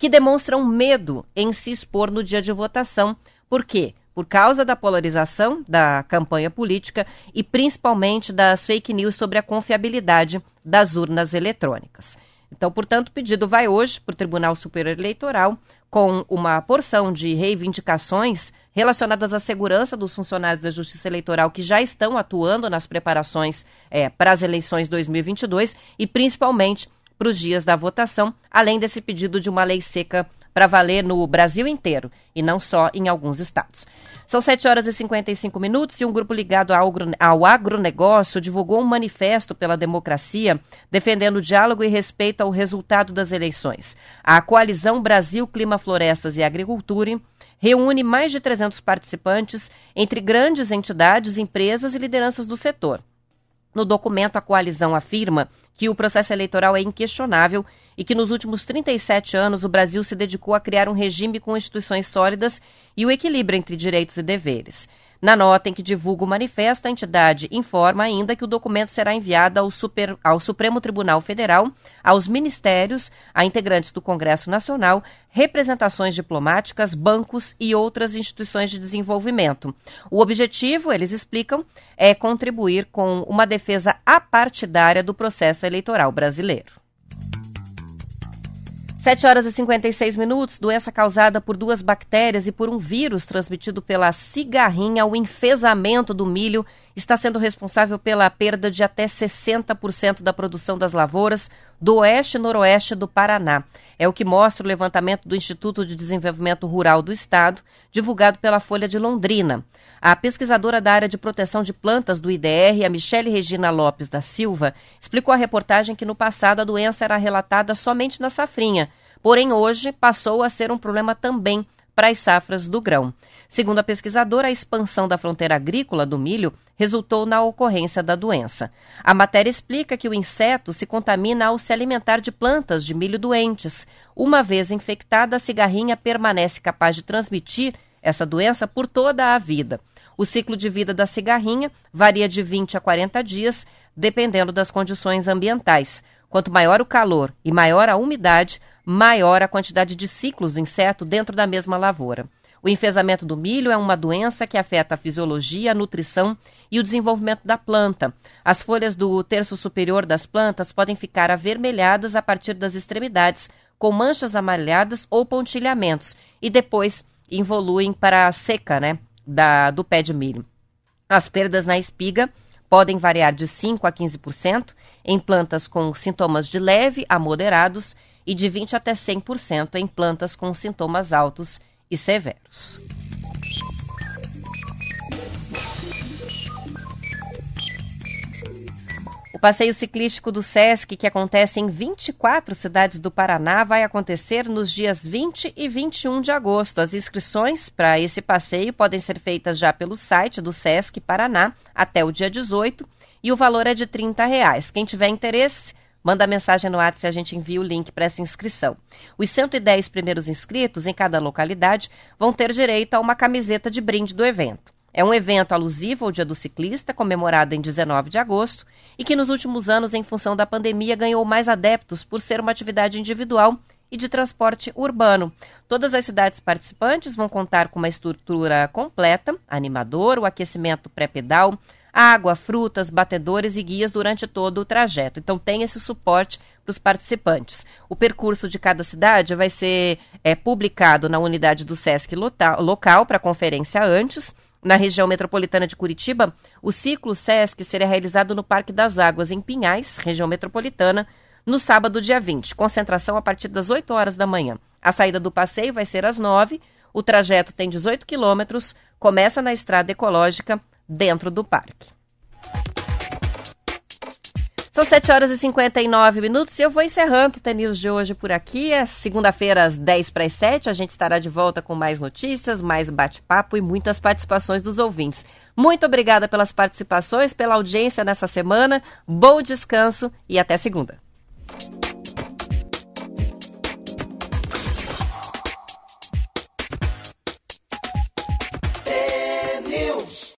Speaker 1: que demonstram medo em se expor no dia de votação. Por quê? Por causa da polarização da campanha política e principalmente das fake news sobre a confiabilidade das urnas eletrônicas. Então, portanto, o pedido vai hoje para o Tribunal Superior Eleitoral com uma porção de reivindicações relacionadas à segurança dos funcionários da Justiça Eleitoral que já estão atuando nas preparações é, para as eleições 2022 e principalmente para os dias da votação, além desse pedido de uma lei seca para valer no Brasil inteiro e não só em alguns estados. São 7 horas e 55 minutos e um grupo ligado ao, agronegócio divulgou um manifesto pela democracia defendendo diálogo e respeito ao resultado das eleições. A coalizão Brasil, Clima, Florestas e Agricultura reúne mais de 300 participantes entre grandes entidades, empresas e lideranças do setor. No documento, a coalizão afirma que o processo eleitoral é inquestionável e que nos últimos 37 anos o Brasil se dedicou a criar um regime com instituições sólidas e o equilíbrio entre direitos e deveres. Na nota em que divulga o manifesto, a entidade informa ainda que o documento será enviado ao, Super, ao Supremo Tribunal Federal, aos ministérios, a integrantes do Congresso Nacional, representações diplomáticas, bancos e outras instituições de desenvolvimento. O objetivo, eles explicam, é contribuir com uma defesa apartidária do processo eleitoral brasileiro. 7 horas e 56 minutos, doença causada por duas bactérias e por um vírus transmitido pela cigarrinha, o enfesamento do milho, está sendo responsável pela perda de até 60% da produção das lavouras do oeste e noroeste do Paraná. É o que mostra o levantamento do Instituto de Desenvolvimento Rural do Estado, divulgado pela Folha de Londrina. A pesquisadora da área de proteção de plantas do IDR, a Michele Regina Lopes da Silva, explicou à reportagem que no passado a doença era relatada somente na safrinha, porém hoje passou a ser um problema também para as safras do grão. Segundo a pesquisadora, a expansão da fronteira agrícola do milho resultou na ocorrência da doença. A matéria explica que o inseto se contamina ao se alimentar de plantas de milho doentes. Uma vez infectada, a cigarrinha permanece capaz de transmitir essa doença por toda a vida. O ciclo de vida da cigarrinha varia de 20 a 40 dias, dependendo das condições ambientais. Quanto maior o calor e maior a umidade, maior a quantidade de ciclos do inseto dentro da mesma lavoura. O enfesamento do milho é uma doença que afeta a fisiologia, a nutrição e o desenvolvimento da planta. As folhas do terço superior das plantas podem ficar avermelhadas a partir das extremidades, com manchas amareladas ou pontilhamentos, e depois evoluem para a seca né, da, do pé de milho. As perdas na espiga podem variar de 5% a 15% em plantas com sintomas de leve a moderados e de 20% até 100% em plantas com sintomas altos e severos. O passeio ciclístico do SESC, que acontece em 24 cidades do Paraná, vai acontecer nos dias 20 e 21 de agosto. As inscrições para esse passeio podem ser feitas já pelo site do SESC Paraná até o dia 18 e o valor é de 30 reais. Quem tiver interesse, Manda mensagem no WhatsApp e a gente envia o link para essa inscrição. Os 110 primeiros inscritos em cada localidade vão ter direito a uma camiseta de brinde do evento. É um evento alusivo ao Dia do Ciclista, comemorado em 19 de agosto, e que nos últimos anos, em função da pandemia, ganhou mais adeptos por ser uma atividade individual e de transporte urbano. Todas as cidades participantes vão contar com uma estrutura completa, animador, o aquecimento pré-pedal, água, frutas, batedores e guias durante todo o trajeto. Então tem esse suporte para os participantes. O percurso de cada cidade vai ser é, publicado na unidade do SESC local para conferência antes. Na região metropolitana de Curitiba, o ciclo SESC será realizado no Parque das Águas, em Pinhais, região metropolitana, no sábado, dia 20. Concentração a partir das 8 horas da manhã. A saída do passeio vai ser às 9. O trajeto tem 18 quilômetros, começa na estrada ecológica dentro do parque. São 7 horas e 59 minutos e eu vou encerrando o TNews de hoje por aqui. É segunda-feira, às 10 para as 7. A gente estará de volta com mais notícias, mais bate-papo e muitas participações dos ouvintes. Muito obrigada pelas participações, pela audiência nessa semana. Bom descanso e até segunda.